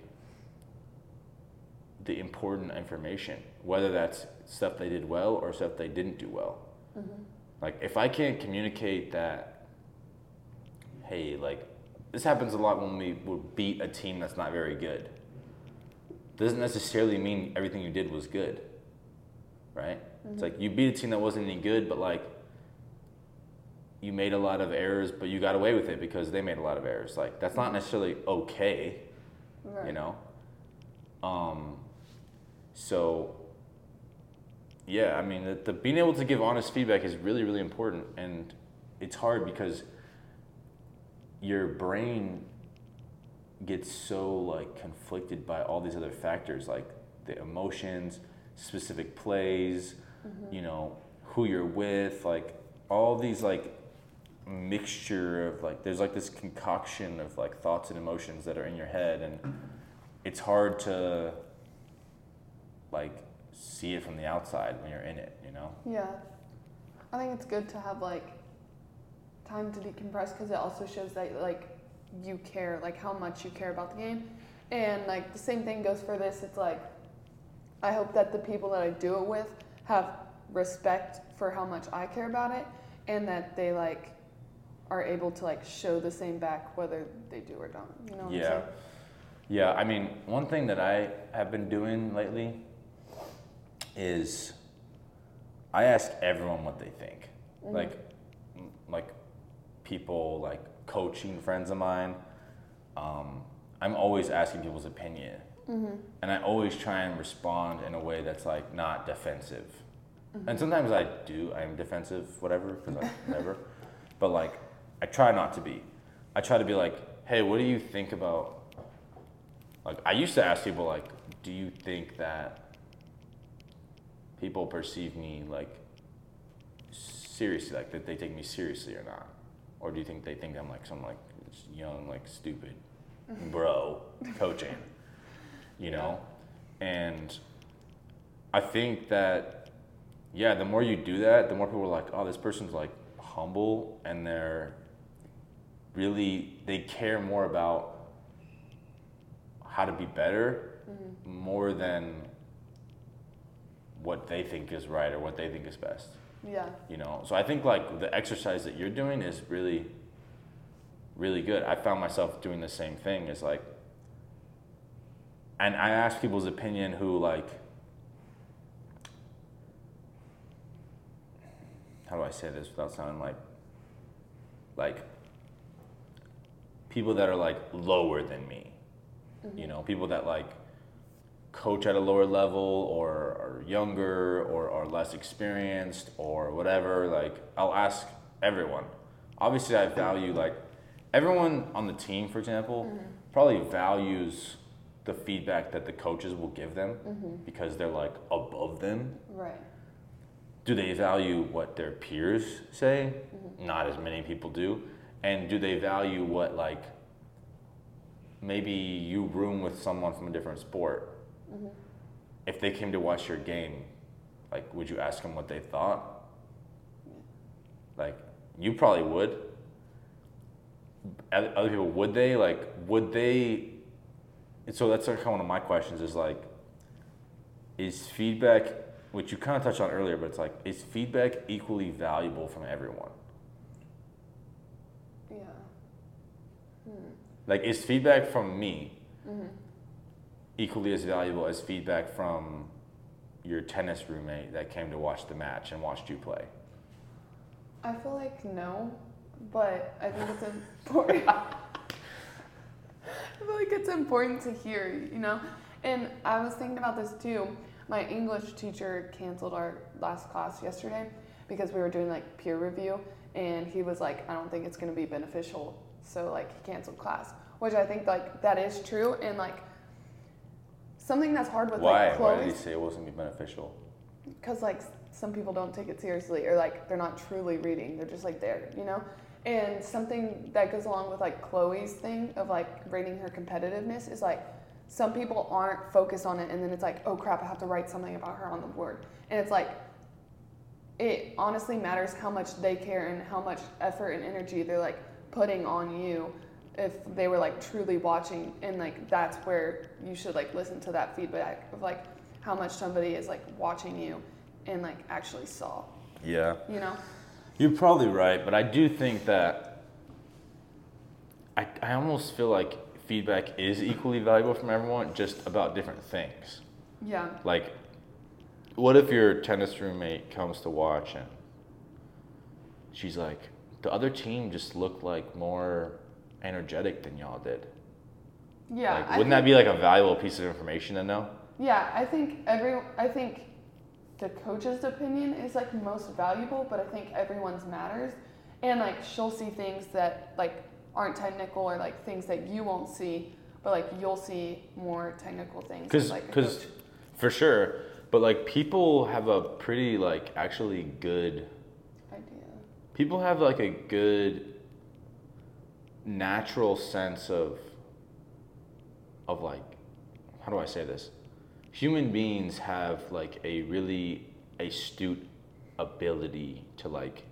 the important information, whether that's stuff they did well or stuff they didn't do well. Mm-hmm. Like if I can't communicate that, hey, like this happens a lot when we would beat a team that's not very good. Doesn't necessarily mean everything you did was good, right? It's like you beat a team that wasn't any good, but like you made a lot of errors, but you got away with it because they made a lot of errors. Like that's not necessarily okay, Right. you know. Um, so yeah, I mean, the, the being able to give honest feedback is really, really important, and it's hard because your brain gets so like conflicted by all these other factors, like the emotions, specific plays, mm-hmm. you know, who you're with, like all these like mixture of like there's like this concoction of like thoughts and emotions that are in your head and it's hard to like see it from the outside when you're in it, you know? Yeah. I think it's good to have like time to decompress because it also shows that like you care, like how much you care about the game. And like the same thing goes for this. It's like I hope that the people that I do it with have respect for how much I care about it and that they like are able to like show the same back whether they do or don't. You know Yeah. Yeah, I mean, one thing that I have been doing lately is I ask everyone what they think. Mm-hmm. Like like people like coaching friends of mine. Um, I'm always asking people's opinion. And I always try and respond in a way that's like not defensive. And sometimes I do, I'm defensive, whatever, because I whatever. But like, I try not to be. I try to be like, hey, what do you think about? Like, I used to ask people like, do you think that people perceive me like seriously, like that they take me seriously or not, or do you think they think I'm like some like young, like stupid bro coaching? You know, and I think that yeah, the more you do that, the more people are like, oh, this person's like humble and they're really they care more about how to be better mm-hmm. more than what they think is right or what they think is best Yeah. you know so i think like the exercise that you're doing is really really good. I found myself doing the same thing is like and i ask people's opinion who like how do i say this without sounding like like people that are like lower than me. Mm-hmm. You know people that like coach at a lower level or are younger or are less experienced or whatever like i'll ask everyone obviously i value like everyone on the team for example mm-hmm. probably values the feedback that the coaches will give them mm-hmm. because they're like above them Right. do they value what their peers say? Mm-hmm. Not as many people do. And do they value what like maybe you room with someone from a different sport? If they came to watch your game, like would you ask them what they thought? Like you probably would. Other people would they like would they? And so that's like kind of one of my questions is like is feedback which you kind of touched on earlier but it's like is feedback equally valuable from everyone Yeah. Hmm. like is feedback from me mm-hmm. Equally as valuable as feedback from your tennis roommate that came to watch the match and watched you play I feel like no, but I think it's important. I feel like it's important to hear, you know? And I was thinking about this too. My English teacher canceled our last class yesterday because we were doing like peer review and he was like, I don't think it's gonna be beneficial. So like he canceled class. Which I think like that is true and like something that's hard with why like why? Did Chloe's he say it wasn't be beneficial? Because like some people don't take it seriously or like they're not truly reading. They're just like there you know? And something that goes along with like chloe's thing of like rating her competitiveness is like some people aren't focused on it and then it's like oh crap i have to write something about her on the board. And it's like it honestly matters how much they care and how much effort and energy they're like putting on you if they were like truly watching and like that's where you should like listen to that feedback of like how much somebody is like watching you and like actually saw. Yeah. You know? You're probably right, but I do think that I, I almost feel like feedback is equally valuable from everyone, just about different things. yeah. Like, what if your tennis roommate comes to watch and she's like, the other team just looked like more energetic than y'all did? yeah like, wouldn't that be like a valuable piece of information to know? yeah i think every i think the coach's opinion is like most valuable, but I think everyone's matters. And like she'll see things that like aren't technical or like things that you won't see, but like you'll see more technical things. Because, like, because, for sure. But like people have a pretty like actually good. idea. People have like a good natural sense of of like how do I say this? Human beings have like a really astute ability to like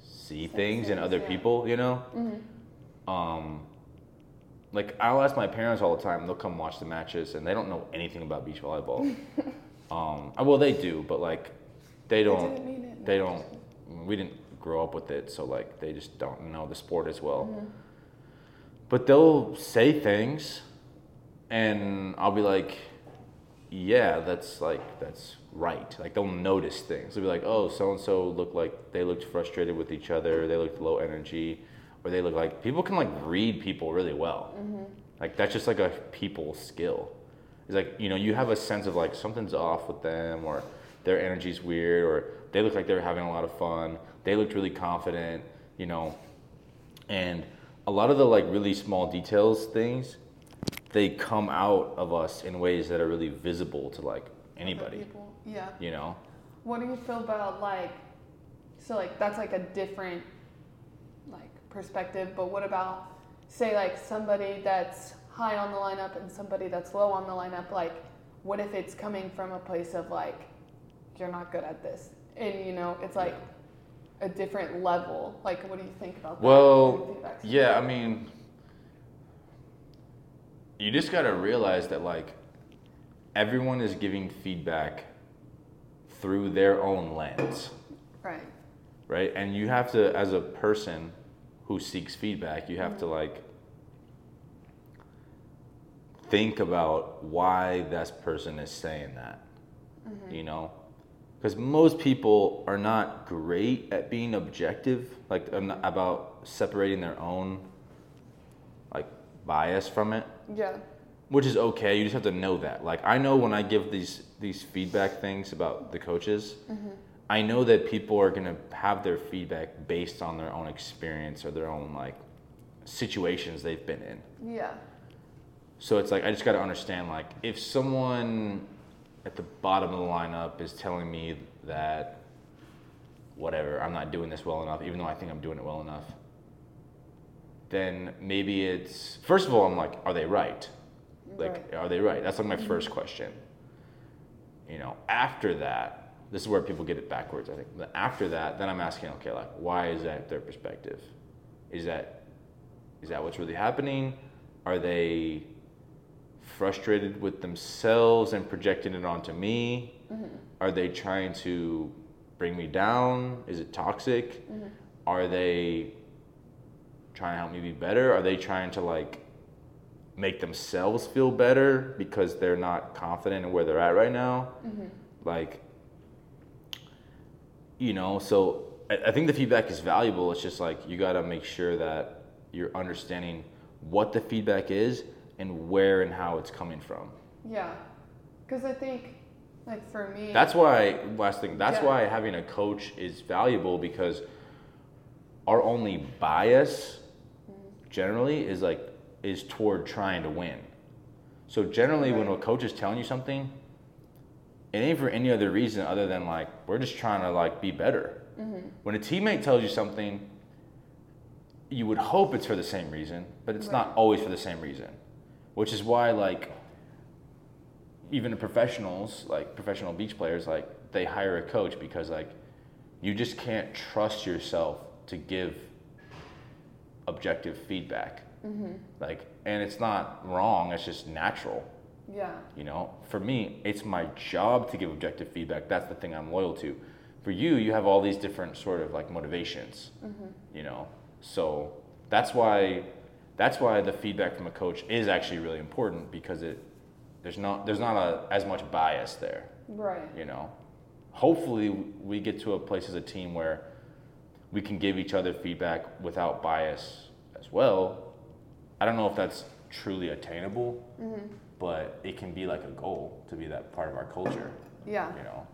see things in other yeah. people, you know? Mm-hmm. um, like I'll ask my parents all the time. They'll come watch the matches, and they don't know anything about beach volleyball. um, uh, well, they do, but like they don't. didn't mean it. They don't. We didn't grow up with it, so like they just don't know the sport as well. Mhm. But they'll say things, and I'll be like, "Yeah, that's like that's right." Like they'll notice things. They'll be like, "Oh, so and so looked like they looked frustrated with each other. They looked low energy, or they look like people can like read people really well. Like that's just like a people skill. It's like you know you have a sense of like something's off with them, or their energy's weird, or they look like they're having a lot of fun. They looked really confident, you know, and a lot of the like really small details things they come out of us in ways that are really visible to like anybody. Yeah. you know What do you feel about like so like that's like a different like perspective, but what about say like somebody that's high on the lineup and somebody that's low on the lineup like what if it's coming from a place of like you're not good at this and you know it's like a different level. Like what do you think about that? Well, What do you think that's- yeah i mean you just got to realize that like everyone is giving feedback through their own lens. Right. Right? And you have to as a person who seeks feedback you have to like think about why that person is saying that mm-hmm. you know because most people are not great at being objective like um, about separating their own like bias from it yeah which is okay. You just have to know that. Like I know when I give these these feedback things about the coaches, I know that people are gonna have their feedback based on their own experience or their own like situations they've been in. yeah So it's like I just got to understand like if someone at the bottom of the lineup is telling me that whatever I'm not doing this well enough, even though I think I'm doing it well enough, then maybe it's first of all I'm like, are they right? Like, are they right? That's like my mm-hmm. first question. You know, after that, this is where people get it backwards. I think. But after that, then I'm asking, okay, like, why is that their perspective? Is that is that what's really happening? Are they frustrated with themselves and projecting it onto me? Mm-hmm. Are they trying to bring me down? Is it toxic? Mm-hmm. Are they trying to help me be better? Are they trying to like make themselves feel better because they're not confident in where they're at right now? Mm-hmm. Like, you know, so I, I think the feedback is valuable. It's just like you got to make sure that you're understanding what the feedback is and where and how it's coming from. yeah because i think like for me That's why last thing. That's Yeah. why having a coach is valuable because our only bias generally is like is toward trying to win. So generally, when a coach is telling you something, it ain't for any other reason other than like we're just trying to like be better. Mm-hmm. When a teammate tells you something, you would hope it's for the same reason, but it's not always for the same reason. Which is why like even professionals, like professional beach players, like they hire a coach because like you just can't trust yourself to give objective feedback. Mm-hmm. Like, and it's not wrong. It's just natural. yeah You know, for me, it's my job to give objective feedback. That's the thing I'm loyal to. For you, you have all these different sort of like motivations. Mm-hmm. You know, so that's why that's why the feedback from a coach is actually really important because it there's not there's not a, as much bias there. right You know, hopefully we get to a place as a team where we can give each other feedback without bias as well. I don't know if that's truly attainable, mm-hmm. but it can be like a goal to be that part of our culture. Yeah. You know.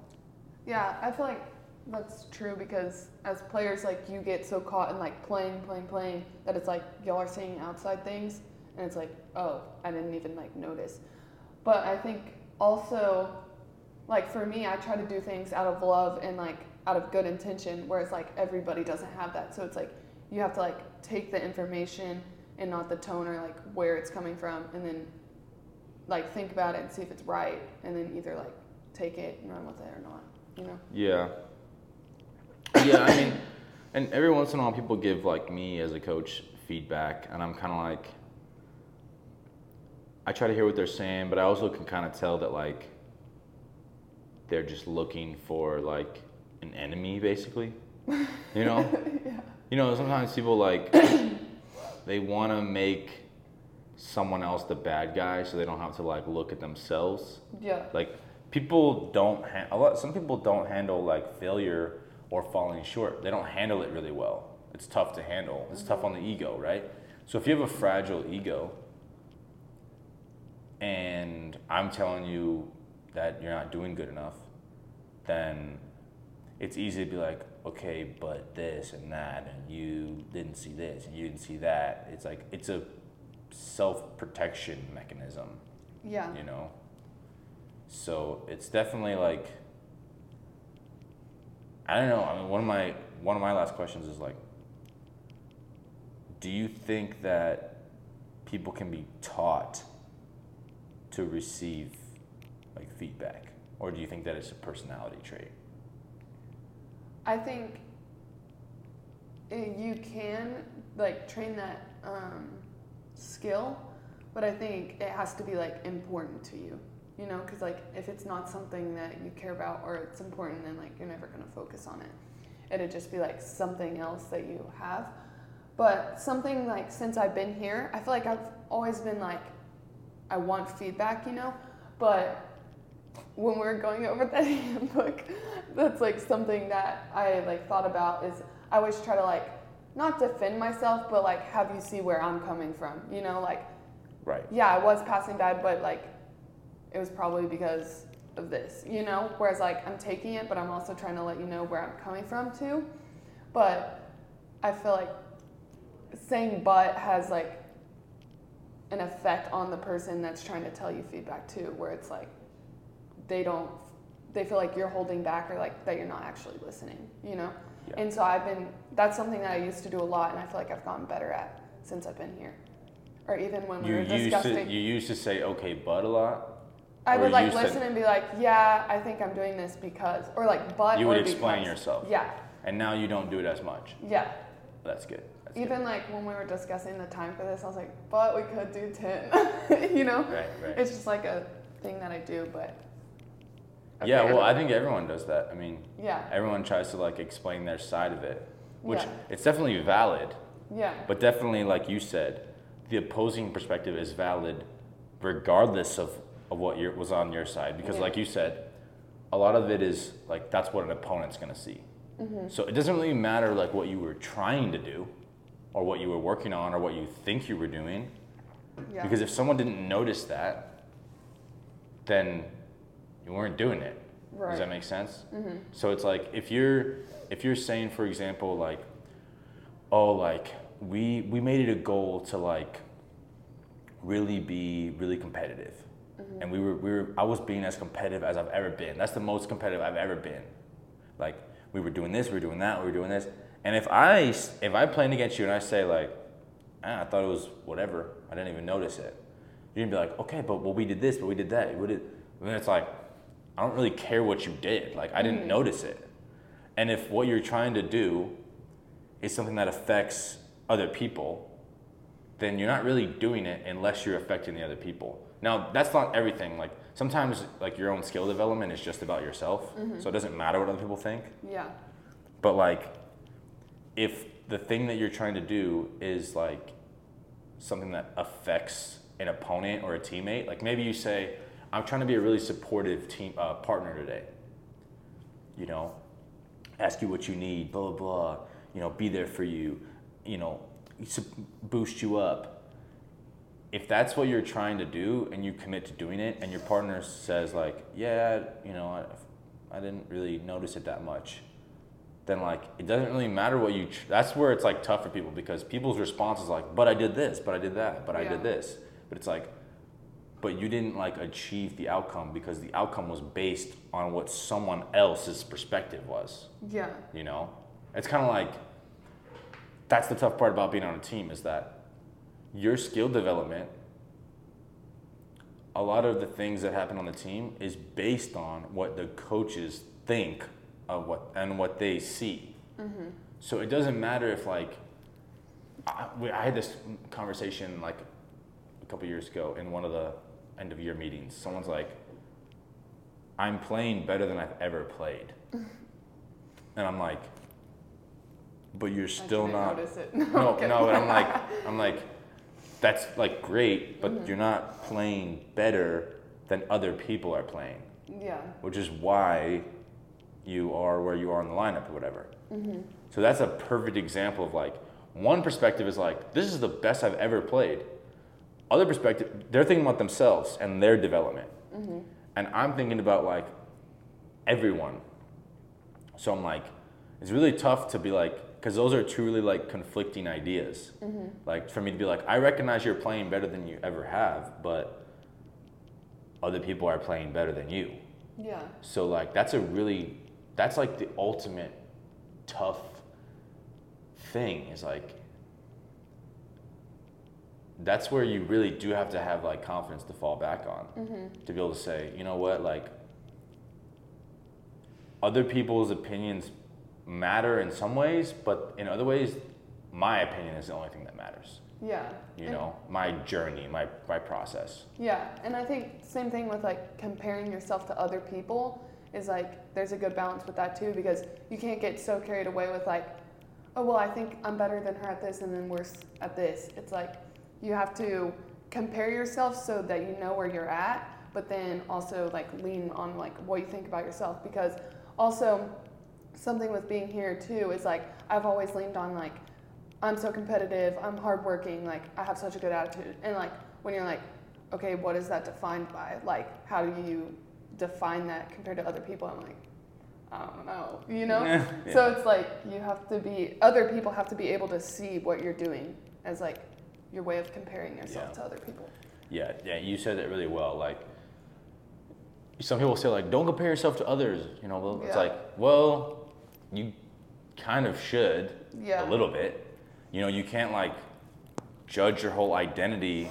Yeah, I feel like that's true because as players, like you get so caught in like playing, playing, playing that it's like y'all are seeing outside things, and it's like, oh, I didn't even like notice. But I think also, like for me, I try to do things out of love and like out of good intention, whereas like everybody doesn't have that. So it's like you have to like take the information and not the tone or like where it's coming from, and then like think about it and see if it's right, and then either like take it and run with it or not. You know. Yeah. Yeah, I mean, and every once in a while, people give like me as a coach feedback, and I'm kind of like, I try to hear what they're saying, but I also can kind of tell that like they're just looking for like an enemy, basically. You know. yeah. You know, sometimes people like they want to make someone else the bad guy, so they don't have to like look at themselves. Yeah. Like people don't ha- a lot. Some people don't handle like failure or falling short. They don't handle it really well. It's tough to handle. It's mm-hmm. tough on the ego, right? So if you have a fragile ego, and I'm telling you that you're not doing good enough, then it's easy to be like, okay, but this and that, and you didn't see this, and you didn't see that. It's like it's a self protection mechanism Yeah. you know so it's definitely like i don't know i mean one of my one of my last questions is like do you think that people can be taught to receive like feedback or do you think that it's a personality trait I think you can like train that um, skill, but I think it has to be like important to you. You know, because like if it's not something that you care about or it's important, then like you're never gonna focus on it. It'd just be like something else that you have. But something like since I've been here, I feel like I've always been like, I want feedback, you know, but when we're going over that handbook, that's like something that I like thought about is I always try to like not defend myself, but like have you see where I'm coming from. You know, like right yeah, I was passing bad, but like it was probably because of this, you know? Whereas like I'm taking it, but I'm also trying to let you know where I'm coming from too. But I feel like saying but has like an effect on the person that's trying to tell you feedback too, where it's like they don't they feel like you're holding back or like that you're not actually listening, you know? Yeah. And so I've been that's something that I used to do a lot and I feel like I've gotten better at since I've been here. Or even when we you were used discussing to you used to say okay but a lot I would like said- listen and be like, yeah, I think I'm doing this because, or like, but you would explain because. yourself Yeah, and now you don't do it as much yeah. that's good That's good. Even like when we were discussing the time for this, I was like, but we could do ten. you know, right right it's just like a thing that I do, but. yeah well i think everyone does that i mean Yeah, everyone tries to like explain their side of it which Yeah. it's definitely valid yeah, but definitely like you said the opposing perspective is valid regardless of, of what your, was on your side because Yeah. like you said a lot of it is like that's what an opponent's going to see Mm-hmm. so it doesn't really matter like what you were trying to do or what you were working on or what you think you were doing yeah. because if someone didn't notice that then you weren't doing it right. does that make sense? mm-hmm. So it's like if you're if you're saying, for example, like, oh, like we we made it a goal to like really be really competitive. And we were we were I was being as competitive as I've ever been. That's the most competitive I've ever been. Like we were doing this, we were doing that, we were doing this, and if I if I'm playing against you and I say like, ah, I thought it was whatever, I didn't even notice it. You're gonna be like, okay, but well, we did this, but we did that. We did. And then it's like, I don't really care what you did. Like I didn't notice it. And if what you're trying to do is something that affects other people, then you're not really doing it unless you're affecting the other people. Now, that's not everything. Like sometimes like your own skill development is just about yourself. So it doesn't matter what other people think. Yeah, But like if the thing that you're trying to do is like something that affects an opponent or a teammate, like maybe you say, I'm trying to be a really supportive team uh, partner today. You know, ask you what you need, blah blah blah. You know, be there for you. You know, boost you up. If that's what you're trying to do and you commit to doing it and your partner says like yeah you know i, I didn't really notice it that much then like it doesn't really matter what you tr- that's where it's like tough for people because people's response is like but i did this but i did that but i did this. But it's like but you didn't like achieve the outcome because the outcome was based on what someone else's perspective was. Yeah. you know? It's kind of like that's the tough part about being on a team is that your skill development a lot of the things that happen on the team is based on what the coaches think of what and what they see mm-hmm. so it doesn't matter if like I, we, I had this conversation like a couple years ago in one of the end of year meetings someone's like i'm playing better than i've ever played and i'm like but you're still not Notice it. no, Okay. no, but I'm like, I'm like, that's like great, but Mm-hmm. you're not playing better than other people are playing, Yeah. which is why you are where you are in the lineup or whatever. Mm-hmm. So that's a perfect example of like, one perspective is like, this is the best I've ever played. Other perspective, they're thinking about themselves and their development. Mm-hmm. And I'm thinking about like everyone. So I'm like, it's really tough to be like, because those are truly like conflicting ideas. Mm-hmm. Like for me to be like, I recognize you're playing better than you ever have, but other people are playing better than you. Yeah. So like that's a really that's like the ultimate tough thing is like that's where you really do have to have like confidence to fall back on mm-hmm. to be able to say you know what like other people's opinions matter in some ways but in other ways my opinion is the only thing that matters Yeah. you And- know my journey my my process Yeah, and I think same thing with like comparing yourself to other people is like there's a good balance with that too because you can't get so carried away with like, oh well I think I'm better than her at this and then worse at this. It's like you have to compare yourself so that you know where you're at, but then also like lean on like what you think about yourself because also something with being here too is like I've always leaned on like I'm so competitive, I'm hardworking, like I have such a good attitude. And like when you're like, okay, what is that defined by? Like how do you define that compared to other people? I'm like, I don't know, you know? Yeah. So it's like you have to be other people have to be able to see what you're doing as like your way of comparing yourself Yeah. to other people. Yeah, yeah, you said it really well. Like, some people say like, don't compare yourself to others. You know, well, it's like, well, you kind of should Yeah. a little bit. You know, you can't like judge your whole identity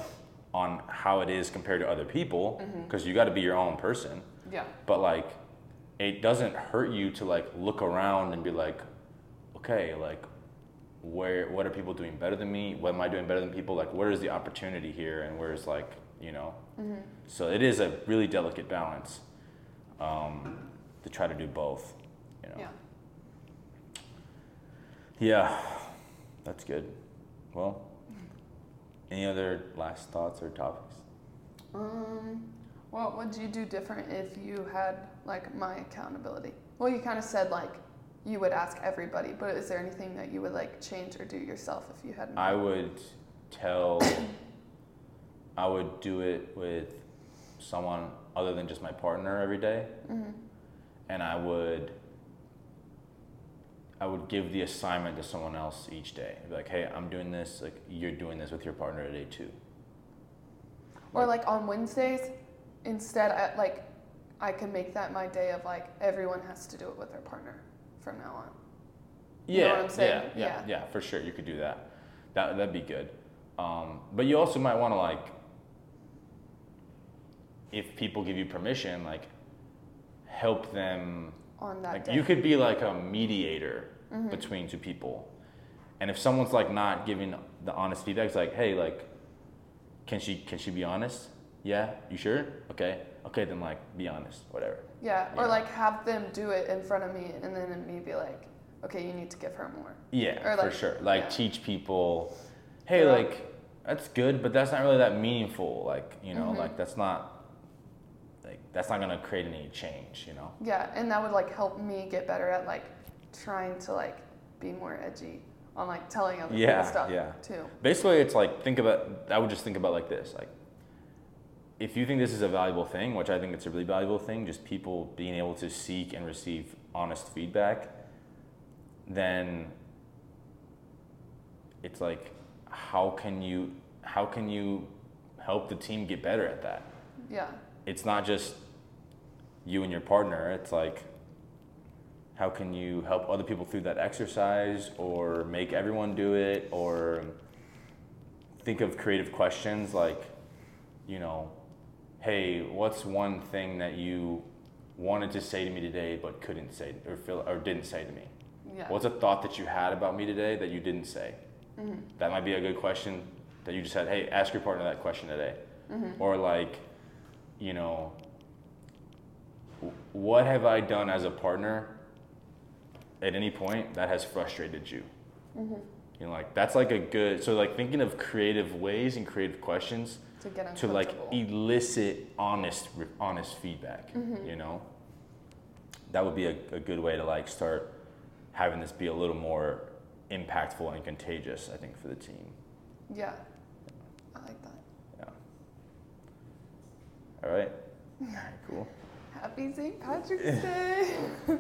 on how it is compared to other people Mm-hmm. because you got to be your own person. Yeah. But like, it doesn't hurt you to like look around and be like, okay, like, where what are people doing better than me? What am I doing better than people? Like, where is the opportunity here, and where's like, you know? So it is a really delicate balance um, to try to do both. You know. Yeah. Yeah, that's good. Well, any other last thoughts or topics? Um, what would you do different if you had like my accountability? Well, you kind of said like you would ask everybody, but is there anything that you would like change or do yourself if you had? My I would tell, I would do it with someone other than just my partner every day, Mhm. and I would, I would give the assignment to someone else each day. I'd be like, hey, I'm doing this. Like, you're doing this with your partner today too. Or like on Wednesdays, instead, I, like I can make that my day of like everyone has to do it with their partner from now on. You know Yeah, what I'm saying? yeah, yeah, Yeah. yeah, for sure. You could do that. That that'd be good. Um, but you also might want to like, if people give you permission, like, help them. On that Like day. you could be like a mediator between two people, and if someone's like not giving the honest feedback, it's like, hey, like, can she can she be honest? Yeah, you sure? Okay, okay, then like be honest, whatever. yeah, or like have them do it in front of me, and then me be like, okay, you need to give her more. Yeah, Or, like, for sure. Like yeah. teach people, hey, Yeah. like that's good, but that's not really that meaningful. Like you know, Mhm. like that's not that's not gonna create any change. You know. Yeah, and that would like help me get better at like trying to like be more edgy on like telling other Yeah, people stuff yeah. too. Basically, it's like think about. I would just think about like this: like, if you think this is a valuable thing, which I think it's a really valuable thing, just people being able to seek and receive honest feedback, then it's like, how can you how can you help the team get better at that? Yeah. It's not just you and your partner. It's like, how can you help other people through that exercise or make everyone do it or think of creative questions like, you know, hey, what's one thing that you wanted to say to me today but couldn't say or feel or didn't say to me? Yeah. What's a thought that you had about me today that you didn't say? mm-hmm. That might be a good question that you just said, hey, ask your partner that question today. Mm-hmm. Or like, you know, what have I done as a partner at any point that has frustrated you? Mm-hmm. You know, like that's like a good. So like thinking of creative ways and creative questions To get to like elicit honest, honest feedback. Mhm. You know, that would be a, a good way to like start having this be a little more impactful and contagious. I think for the team. Yeah. All right. All right, cool. Happy St. Patrick's Day.